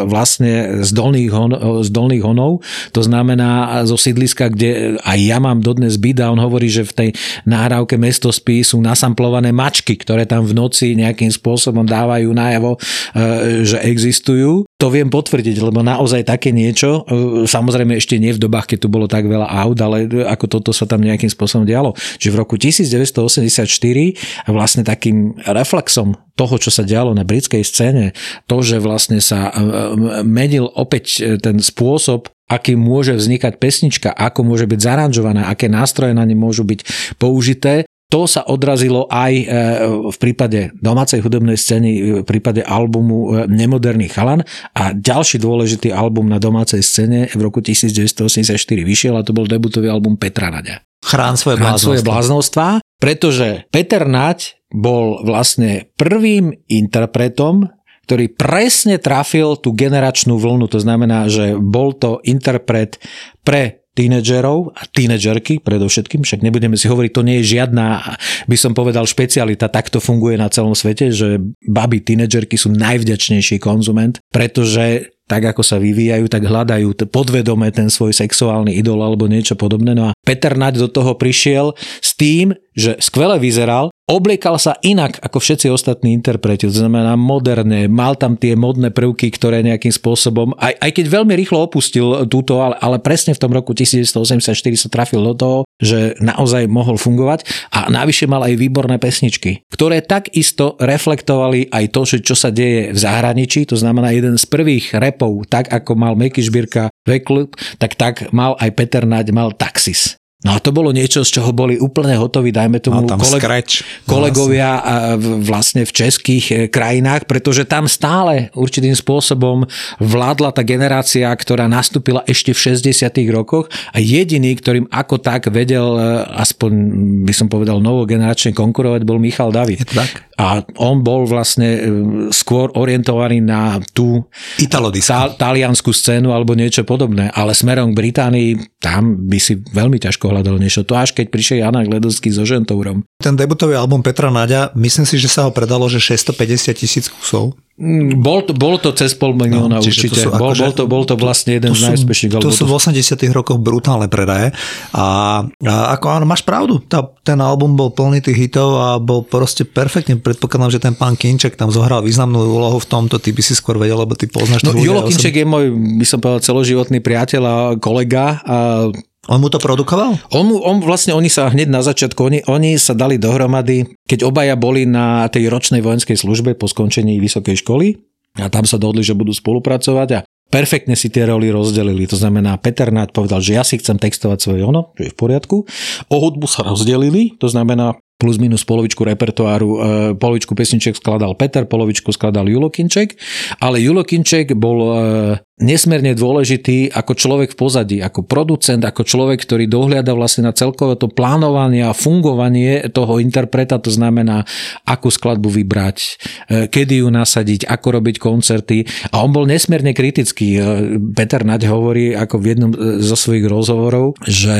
Speaker 4: vlastne z dolných, hon, z dolných honov. To znamená zo sídliska, kde aj ja mám dodnes byt a on hovorí, že v tej náhrávke mesto spí sú nasamplované mačky, ktoré tam v noci nejakým spôsobom dávajú najavo, e, že existujú. To viem potvrdiť, lebo naozaj také niečo, e, samozrejme ešte nie v dobách, keď tu bolo tak veľa aut, ale ako toto sa tam nejakým spôsobom dialo. Že v roku 1984 vlastne takým reflexom toho, čo sa dialo na britskej scéne, to, že vlastne sa e, e, menil opäť e, ten spôsob, aký môže vznikať pesnička, ako môže byť zaranžovaná, aké nástroje na ne môžu byť použité, to sa odrazilo aj v prípade domácej hudobnej scény, v prípade albumu Nemoderný chalan a ďalší dôležitý album na domácej scéne v roku 1984 vyšiel a to bol debutový album Petra Naďa.
Speaker 3: Chrán svoje
Speaker 4: Chrán svoje
Speaker 3: bláznostva.
Speaker 4: bláznostva, pretože Peter Naď bol vlastne prvým interpretom, ktorý presne trafil tú generačnú vlnu. To znamená, že bol to interpret pre tínedžerov a tínedžerky predovšetkým, však nebudeme si hovoriť, to nie je žiadna, by som povedal, špecialita, tak to funguje na celom svete, že baby tínedžerky sú najvďačnejší konzument, pretože tak ako sa vyvíjajú, tak hľadajú podvedome ten svoj sexuálny idol alebo niečo podobné. No a Peter Naď do toho prišiel s tým, že skvele vyzeral, obliekal sa inak ako všetci ostatní interpreti, to znamená moderné, mal tam tie modné prvky, ktoré nejakým spôsobom, aj, aj keď veľmi rýchlo opustil túto, ale, ale presne v tom roku 1984 sa trafil do toho, že naozaj mohol fungovať a navyše mal aj výborné pesničky, ktoré takisto reflektovali aj to, že čo sa deje v zahraničí, to znamená jeden z prvých repov, tak ako mal Meky Žbírka Veklub, tak tak mal aj Peter Naď, mal Taxis. No a to bolo niečo, z čoho boli úplne hotoví, dajme tomu
Speaker 3: tam
Speaker 4: koleg-
Speaker 3: scratch.
Speaker 4: kolegovia a v- vlastne v českých e, krajinách, pretože tam stále určitým spôsobom vládla tá generácia, ktorá nastúpila ešte v 60 rokoch a jediný, ktorým ako tak vedel e, aspoň by som povedal novogeneračne konkurovať, bol Michal David.
Speaker 3: Je to tak?
Speaker 4: A on bol vlastne e, skôr orientovaný na tú tá, taliansku scénu alebo niečo podobné, ale smerom k Británii tam by si veľmi ťažko hľadal niečo. To až keď prišiel Jana Gledovský so Žentourom.
Speaker 3: Ten debutový album Petra Naďa, myslím si, že sa ho predalo, že 650 tisíc kusov.
Speaker 4: Mm, Bol to, bolo to cez pol milióna no,
Speaker 3: čiže to
Speaker 4: určite.
Speaker 3: sú
Speaker 4: bol,
Speaker 3: akože-
Speaker 4: bol, to, bol to vlastne jeden
Speaker 3: To
Speaker 4: z najúspešnejších
Speaker 3: To sú v 80 rokoch brutálne predaje a, a ako áno, máš pravdu, tá, ten album bol plný tých hitov a bol proste perfektne, predpokladám, že ten pán Kinček tam zohral významnú úlohu v tomto, ty by si skôr vedel, lebo ty poznáš
Speaker 4: No, Julo Kinček je môj, by som povedal, celoživotný priateľ a kolega a.
Speaker 3: On mu to produkoval?
Speaker 4: On, mu- on vlastne, oni sa hneď na začiatku, oni, oni sa dali dohromady, keď obaja boli na tej ročnej vojenskej službe po skončení vysokej školy a tam sa dohodli, že budú spolupracovať a perfektne si tie roly rozdelili. To znamená, Peter Naď povedal, že ja si chcem textovať svoje ono, že je v poriadku. O hudbu sa rozdelili, to znamená plus minus polovičku repertoáru, e, polovičku pesniček skladal Peter, polovičku skladal Julo Kinček, ale Julo Kinček bol e, nesmierne dôležitý ako človek v pozadí, ako producent, ako človek, ktorý dohliada vlastne na celkové to plánovanie a fungovanie toho interpreta, to znamená, akú skladbu vybrať, e, kedy ju nasadiť, ako robiť koncerty a on bol nesmierne kritický. E, Peter Naď hovorí ako v jednom e, zo svojich rozhovorov, že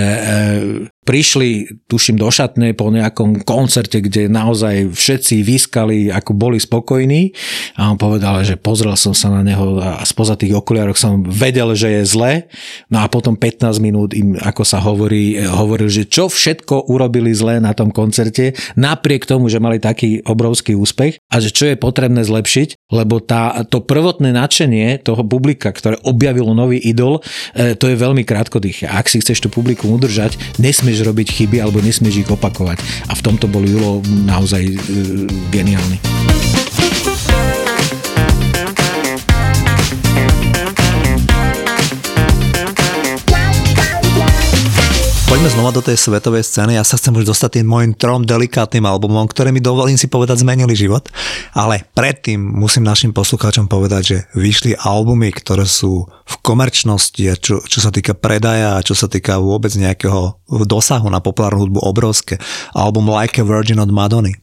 Speaker 4: prišli, tuším, do šatnej po nejakom koncerte, kde naozaj všetci vyskali, ako boli spokojní a on povedal, že pozrel som sa na neho a spoza tých okuliarov ktorom som vedel, že je zle, no a potom 15 minút im, ako sa hovorí, hovoril, že čo všetko urobili zle na tom koncerte, napriek tomu, že mali taký obrovský úspech a že čo je potrebné zlepšiť, lebo tá, to prvotné nadšenie toho publika, ktoré objavilo nový idol, e, to je veľmi krátkodýché. Ak si chceš tú publikum udržať, nesmieš robiť chyby alebo nesmieš ich opakovať. A v tomto bol Julo naozaj e, geniálny.
Speaker 3: Poďme znova do tej svetovej scény. Ja sa chcem už dostať tým môjim trom delikátnym albumom, ktoré mi dovolím si povedať zmenili život. Ale predtým musím našim poslucháčom povedať, že vyšli albumy, ktoré sú v komerčnosti čo, čo sa týka predaja a čo sa týka vôbec nejakého dosahu na populárnu hudbu obrovské. Album Like a Virgin od Madony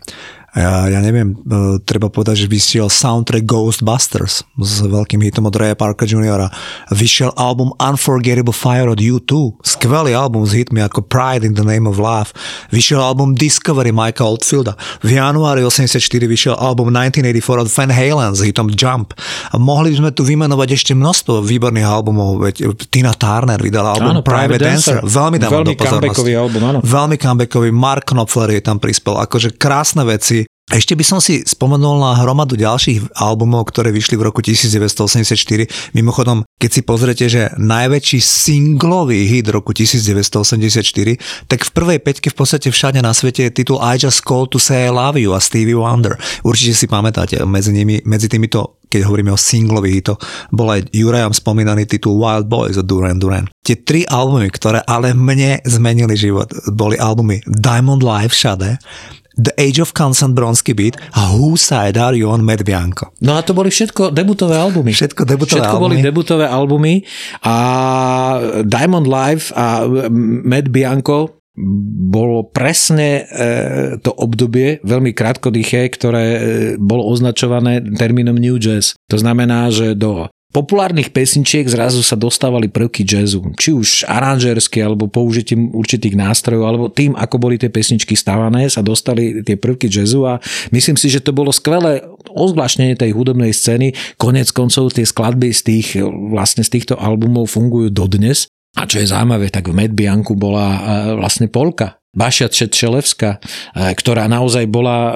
Speaker 3: ja, ja neviem, e, treba povedať, že vyšiel soundtrack Ghostbusters s veľkým hitom od Raya Parka Jr. Vyšiel album Unforgettable Fire od U2, skvelý album s hitmi ako Pride in the Name of Love. Vyšiel album Discovery Mike'a Oldfielda. V januári 84 vyšiel album 1984 od Van Halen s hitom Jump. A mohli by sme tu vymenovať ešte množstvo výborných albumov, veď Tina Turner vydala album
Speaker 4: Áno,
Speaker 3: Private, Dancer.
Speaker 4: Dancer.
Speaker 3: Veľmi dávam
Speaker 4: Veľmi
Speaker 3: do pozornosti.
Speaker 4: comebackový album, áno.
Speaker 3: Veľmi comebackový. Mark Knopfler je tam prispel. Akože krásne veci. Ešte by som si spomenul na hromadu ďalších albumov, ktoré vyšli v roku 1984. Mimochodom, keď si pozrete, že najväčší singlový hit roku 1984, tak v prvej peťke v podstate všade na svete je titul I Just Called to Say I Love You a Stevie Wonder. Určite si pamätáte, medzi, nimi, medzi týmito keď hovoríme o singlových hitoch, bol aj Jurajom spomínaný titul Wild Boys od Duran Duran. Tie tri albumy, ktoré ale mne zmenili život, boli albumy Diamond Live všade, The Age of Consent Bronsky Beat a Whose Side Are You on Mad Bianco.
Speaker 4: No a to boli všetko debutové albumy.
Speaker 3: Všetko debutové
Speaker 4: všetko
Speaker 3: albumy.
Speaker 4: boli debutové albumy a Diamond Live a Mad Bianco bolo presne e, to obdobie, veľmi krátkodýché, ktoré e, bolo označované termínom New Jazz. To znamená, že do populárnych pesničiek zrazu sa dostávali prvky jazzu. Či už aranžersky, alebo použitím určitých nástrojov, alebo tým, ako boli tie pesničky stávané, sa dostali tie prvky jazzu a myslím si, že to bolo skvelé ozvláštnenie tej hudobnej scény. Konec koncov tie skladby z tých, vlastne z týchto albumov fungujú dodnes. A čo je zaujímavé, tak v Mad Bianku bola e, vlastne Polka. Bašia Čečelevská, e, ktorá naozaj bola, e,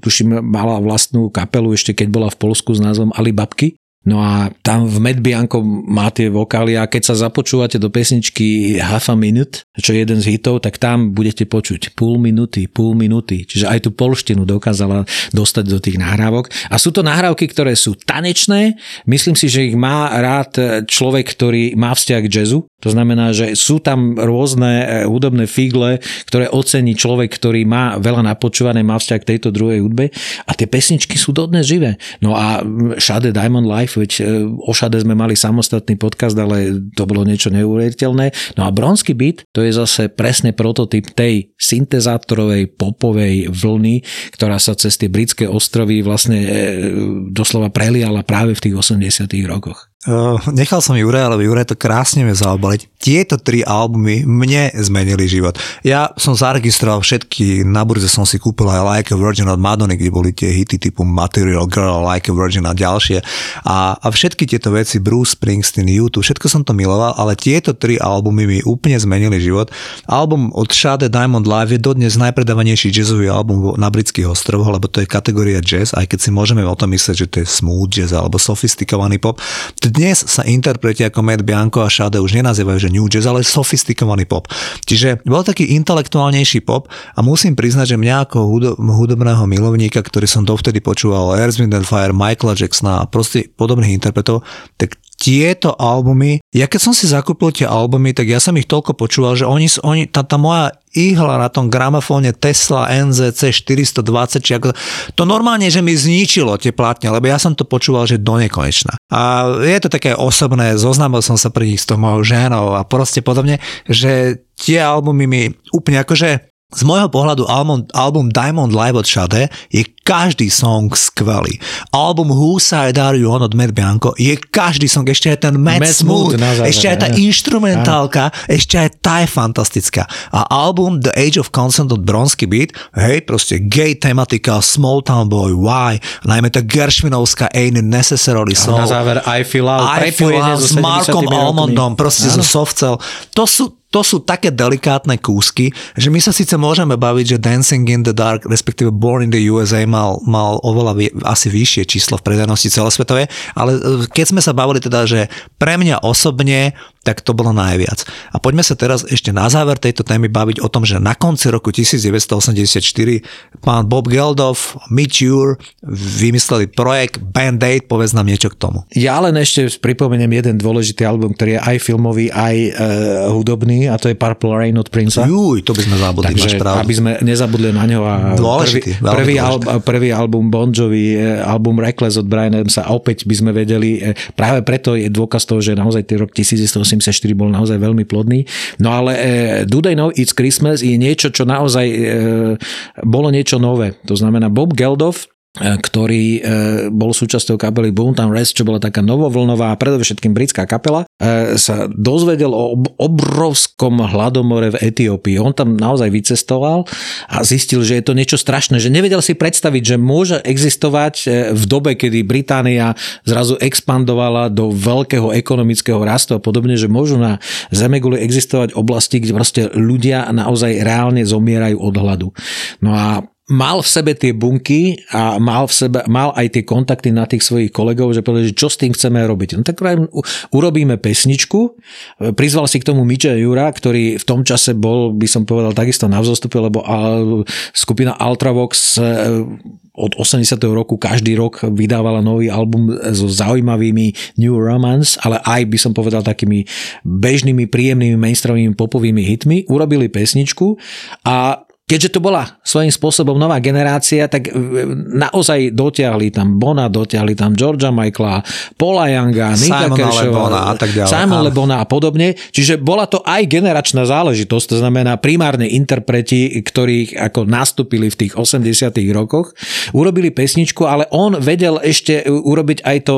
Speaker 4: tuším, mala vlastnú kapelu ešte keď bola v Polsku s názvom Alibabky. No a tam v Mad Bianco má tie vokály a keď sa započúvate do pesničky Half a Minute, čo je jeden z hitov, tak tam budete počuť pol minúty, pol minúty. Čiže aj tú polštinu dokázala dostať do tých nahrávok. A sú to nahrávky, ktoré sú tanečné. Myslím si, že ich má rád človek, ktorý má vzťah k jazzu. To znamená, že sú tam rôzne hudobné figle, ktoré ocení človek, ktorý má veľa napočúvané, má vzťah k tejto druhej hudbe. A tie pesničky sú dodnes živé. No a Shade Diamond Life veď o Šade sme mali samostatný podcast, ale to bolo niečo neuveriteľné. No a Bronsky beat, to je zase presne prototyp tej syntezátorovej popovej vlny, ktorá sa cez tie britské ostrovy vlastne doslova preliala práve v tých 80 rokoch.
Speaker 3: Uh, nechal som Juraj, ale Juraj to krásne vie zaobaliť. Tieto tri albumy mne zmenili život. Ja som zaregistroval všetky, na burze som si kúpil aj Like a Virgin od Madony, kde boli tie hity typu Material Girl, Like a Virgin a ďalšie. A, a všetky tieto veci, Bruce Springsteen, YouTube, všetko som to miloval, ale tieto tri albumy mi úplne zmenili život. Album od Shade Diamond Live je dodnes najpredávanejší jazzový album na britských ostrovoch, lebo to je kategória jazz, aj keď si môžeme o tom myslieť, že to je smooth jazz alebo sofistikovaný pop. Dnes sa interpreti ako Matt Bianco a Shade už nenazývajú, že new jazz, ale sofistikovaný pop. Čiže bol taký intelektuálnejší pop a musím priznať, že mňa ako hudobného milovníka, ktorý som dovtedy počúval Earth, Wind and Fire, Michaela Jacksona a proste podobných interpretov, tak tieto albumy, ja keď som si zakúpil tie albumy, tak ja som ich toľko počúval, že oni, oni tá, tá moja ihla na tom gramofóne Tesla NZC 420, či ako, to normálne, že mi zničilo tie plátne, lebo ja som to počúval, že do nekonečna. A je to také osobné, zoznámil som sa pri nich s tou mojou ženou a proste podobne, že tie albumy mi úplne akože Z môjho pohľadu album, album Diamond Live od Shade je každý song skvelý. Album Who Side Are You On od Matt Bianco je každý song, ešte aj ten Matt,
Speaker 4: Matt
Speaker 3: Smooth,
Speaker 4: záver,
Speaker 3: ešte aj tá
Speaker 4: áno.
Speaker 3: instrumentálka, ešte aj tá je fantastická. A album The Age of Consent od Bronsky Beat, hej, proste gay tematika, Small Town Boy, Why, najmä tá Gershvinovská Ain't Necessarily
Speaker 4: A
Speaker 3: Soul.
Speaker 4: na záver I Feel Out,
Speaker 3: I feel
Speaker 4: so
Speaker 3: s Markom
Speaker 4: 70. rokmi.
Speaker 3: Almondom, proste zo
Speaker 4: Áno.
Speaker 3: Softcell. To sú, to sú také delikátne kúsky, že my sa síce môžeme baviť, že Dancing in the Dark, respektíve Born in the USA mal, mal oveľa vie, asi vyššie číslo v predajnosti celosvetovej, ale e, keď sme sa bavili teda, že pre mňa osobne, tak to bolo najviac. A poďme sa teraz ešte na záver tejto témy baviť o tom, že na konci roku 1984 pán Bob Geldof, Mitch Ure vymysleli projekt Band-Aid, povedz nám niečo k tomu.
Speaker 4: Ja len ešte pripomeniem jeden dôležitý album, ktorý je aj filmový, aj e, hudobný a to je Purple Rain od Prince'a.
Speaker 3: Juj, to by sme zabudli, máš
Speaker 4: Takže
Speaker 3: pravdu.
Speaker 4: aby sme nezabudli na ňo a
Speaker 3: Dôležitý,
Speaker 4: prvý, prvý,
Speaker 3: dôležitý.
Speaker 4: al, prvý album Bon Jovi, e, album Reckless od Brian Adamsa opäť by sme vedeli, e, práve preto je dôkaz toho, že naozaj ten rok 1984 bol naozaj veľmi plodný. No ale e, Do They Know It's Christmas je niečo, čo naozaj e, bolo niečo nové. To znamená Bob Geldof ktorý e, bol súčasťou kapely Boomtown Rest, čo bola taká novovlnová, predovšetkým britská kapela, e, sa dozvedel o ob- obrovskom hladomore v Etiópii. On tam naozaj vycestoval a zistil, že je to niečo strašné, že nevedel si predstaviť, že môže existovať e, v dobe, kedy Británia zrazu expandovala do veľkého ekonomického rastu a podobne, že môžu na Zemeguli existovať oblasti, kde proste ľudia naozaj reálne zomierajú od hladu. No a mal v sebe tie bunky a mal, v sebe, mal aj tie kontakty na tých svojich kolegov, že povedali, že čo s tým chceme robiť. No tak urobíme pesničku. Prizval si k tomu Mitcha Jura, ktorý v tom čase bol, by som povedal, takisto na vzostupe, lebo skupina Ultravox e, od 80. roku každý rok vydávala nový album so zaujímavými New Romance, ale aj by som povedal takými bežnými, príjemnými mainstreamovými popovými hitmi. Urobili pesničku a keďže to bola svojím spôsobom nová generácia, tak e, naozaj dotiahli tam Bona, dotiahli tam Georgia Michaela, Paula Younga, Nika
Speaker 3: Simona
Speaker 4: Cashova,
Speaker 3: Lebona a tak ďalej.
Speaker 4: Simon. Lebona a podobne. Čiže bola to aj generačná záležitosť, to znamená primárne interpreti, ktorí ako nastúpili v tých 80 rokoch, urobili pesničku, ale on vedel ešte urobiť aj to,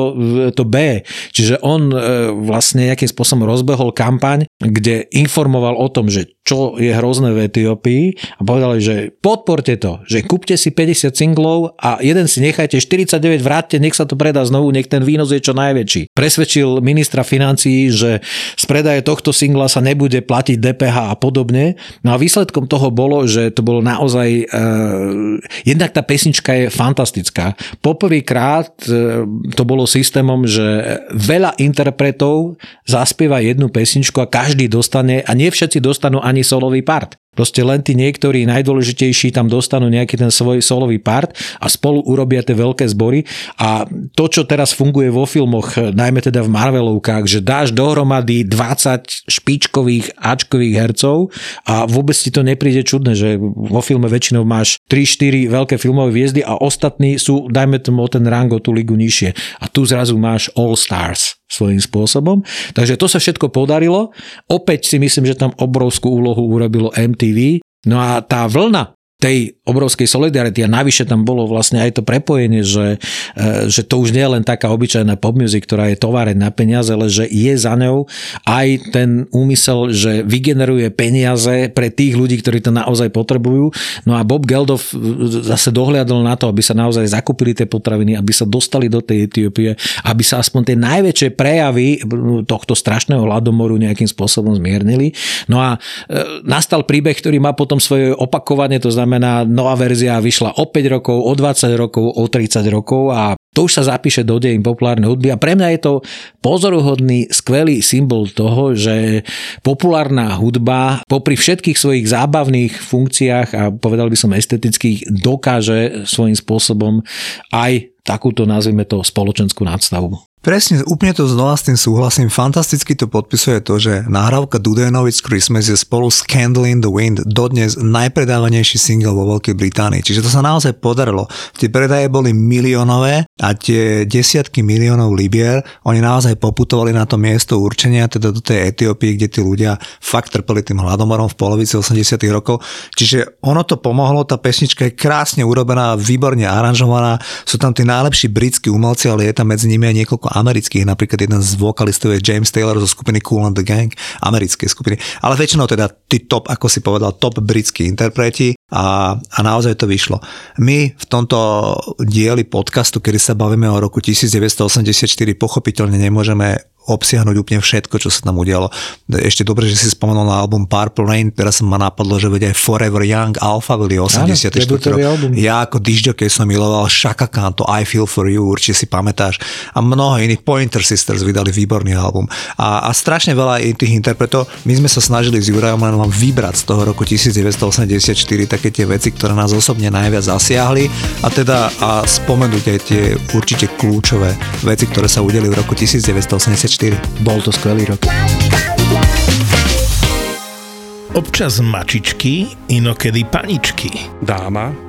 Speaker 4: to B. Čiže on e, vlastne nejakým spôsobom rozbehol kampaň, kde informoval o tom, že čo je hrozné v Etiópii a povedali, že podporte to, že kúpte si 50 singlov a jeden si nechajte, 49 vráťte, nech sa to predá znovu, nech ten výnos je čo najväčší. Presvedčil ministra financií, že z predaje tohto singla sa nebude platiť DPH a podobne. No a výsledkom toho bolo, že to bolo naozaj, uh, jednak tá pesnička je fantastická. Poprvýkrát uh, to bolo systémom, že veľa interpretov zaspieva jednu pesničku a každý dostane, a nie všetci dostanú ani solový part. Proste len tí niektorí najdôležitejší tam dostanú nejaký ten svoj solový part a spolu urobia tie veľké zbory. A to, čo teraz funguje vo filmoch, najmä teda v Marvelovkách, že dáš dohromady 20 špičkových Ačkových hercov a vôbec ti to nepríde čudné, že vo filme väčšinou máš 3-4 veľké filmové hviezdy a ostatní sú, dajme tomu o ten rang, o tú ligu nižšie. A tu zrazu máš All Stars svojím spôsobom. Takže to sa všetko podarilo. Opäť si myslím, že tam obrovskú úlohu urobilo MTV. No a tá vlna tej obrovskej solidarity a navyše tam bolo vlastne aj to prepojenie, že, e, že to už nie je len taká obyčajná pop music, ktorá je továreň na peniaze, ale že je za ňou aj ten úmysel, že vygeneruje peniaze pre tých ľudí, ktorí to naozaj potrebujú. No a Bob Geldof zase dohliadol na to, aby sa naozaj zakúpili tie potraviny, aby sa dostali do tej Etiópie, aby sa aspoň tie najväčšie prejavy tohto strašného hladomoru nejakým spôsobom zmiernili. No a e, nastal príbeh, ktorý má potom svoje opakovanie, to znamená nová verzia vyšla o 5 rokov, o 20 rokov, o 30 rokov a to už sa zapíše do dejín populárnej hudby a pre mňa je to pozoruhodný, skvelý symbol toho, že populárna hudba popri všetkých svojich zábavných funkciách a povedal by som estetických dokáže svojím spôsobom aj takúto, nazvime to, spoločenskú nadstavu.
Speaker 3: Presne, úplne to znova s tým súhlasím. Fantasticky to podpisuje to, že nahrávka It's Christmas je spolu s Candle in the Wind dodnes najpredávanejší single vo Veľkej Británii. Čiže to sa naozaj podarilo. Tie predaje boli miliónové a tie desiatky miliónov libier, oni naozaj poputovali na to miesto určenia, teda do tej Etiópie, kde tí ľudia fakt trpeli tým hladomorom v polovici 80 rokov. Čiže ono to pomohlo, tá pesnička je krásne urobená, výborne aranžovaná, sú tam tí najlepší britskí umelci, ale je tam medzi nimi aj niekoľko amerických, napríklad jeden z vokalistov je James Taylor zo skupiny Cool and the Gang, americkej skupiny, ale väčšinou teda tí top, ako si povedal, top britskí interpreti a, a naozaj to vyšlo. My v tomto dieli podcastu, kedy sa bavíme o roku 1984, pochopiteľne nemôžeme obsiahnuť úplne všetko, čo sa tam udialo. Ešte dobre, že si spomenul na album Purple Rain, teraz ma napadlo, že vedia aj Forever Young Alpha Willy 84
Speaker 4: album.
Speaker 3: Ja ako disjockey som miloval Shaka Khan, to I Feel For You, určite si pamätáš. A mnoho iných Pointer Sisters vydali výborný album. A, a strašne veľa tých interpretov. My sme sa snažili s Jurajom len vám vybrať z toho roku 1984 také tie veci, ktoré nás osobne najviac zasiahli a teda a spomenúť aj tie určite kľúčové veci, ktoré sa udeli v roku 1984.
Speaker 4: Bol to skvelý rok.
Speaker 1: Občas mačičky, inokedy paničky.
Speaker 5: dáma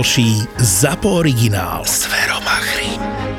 Speaker 1: ďalší ZAPO originál s Verom Achrim.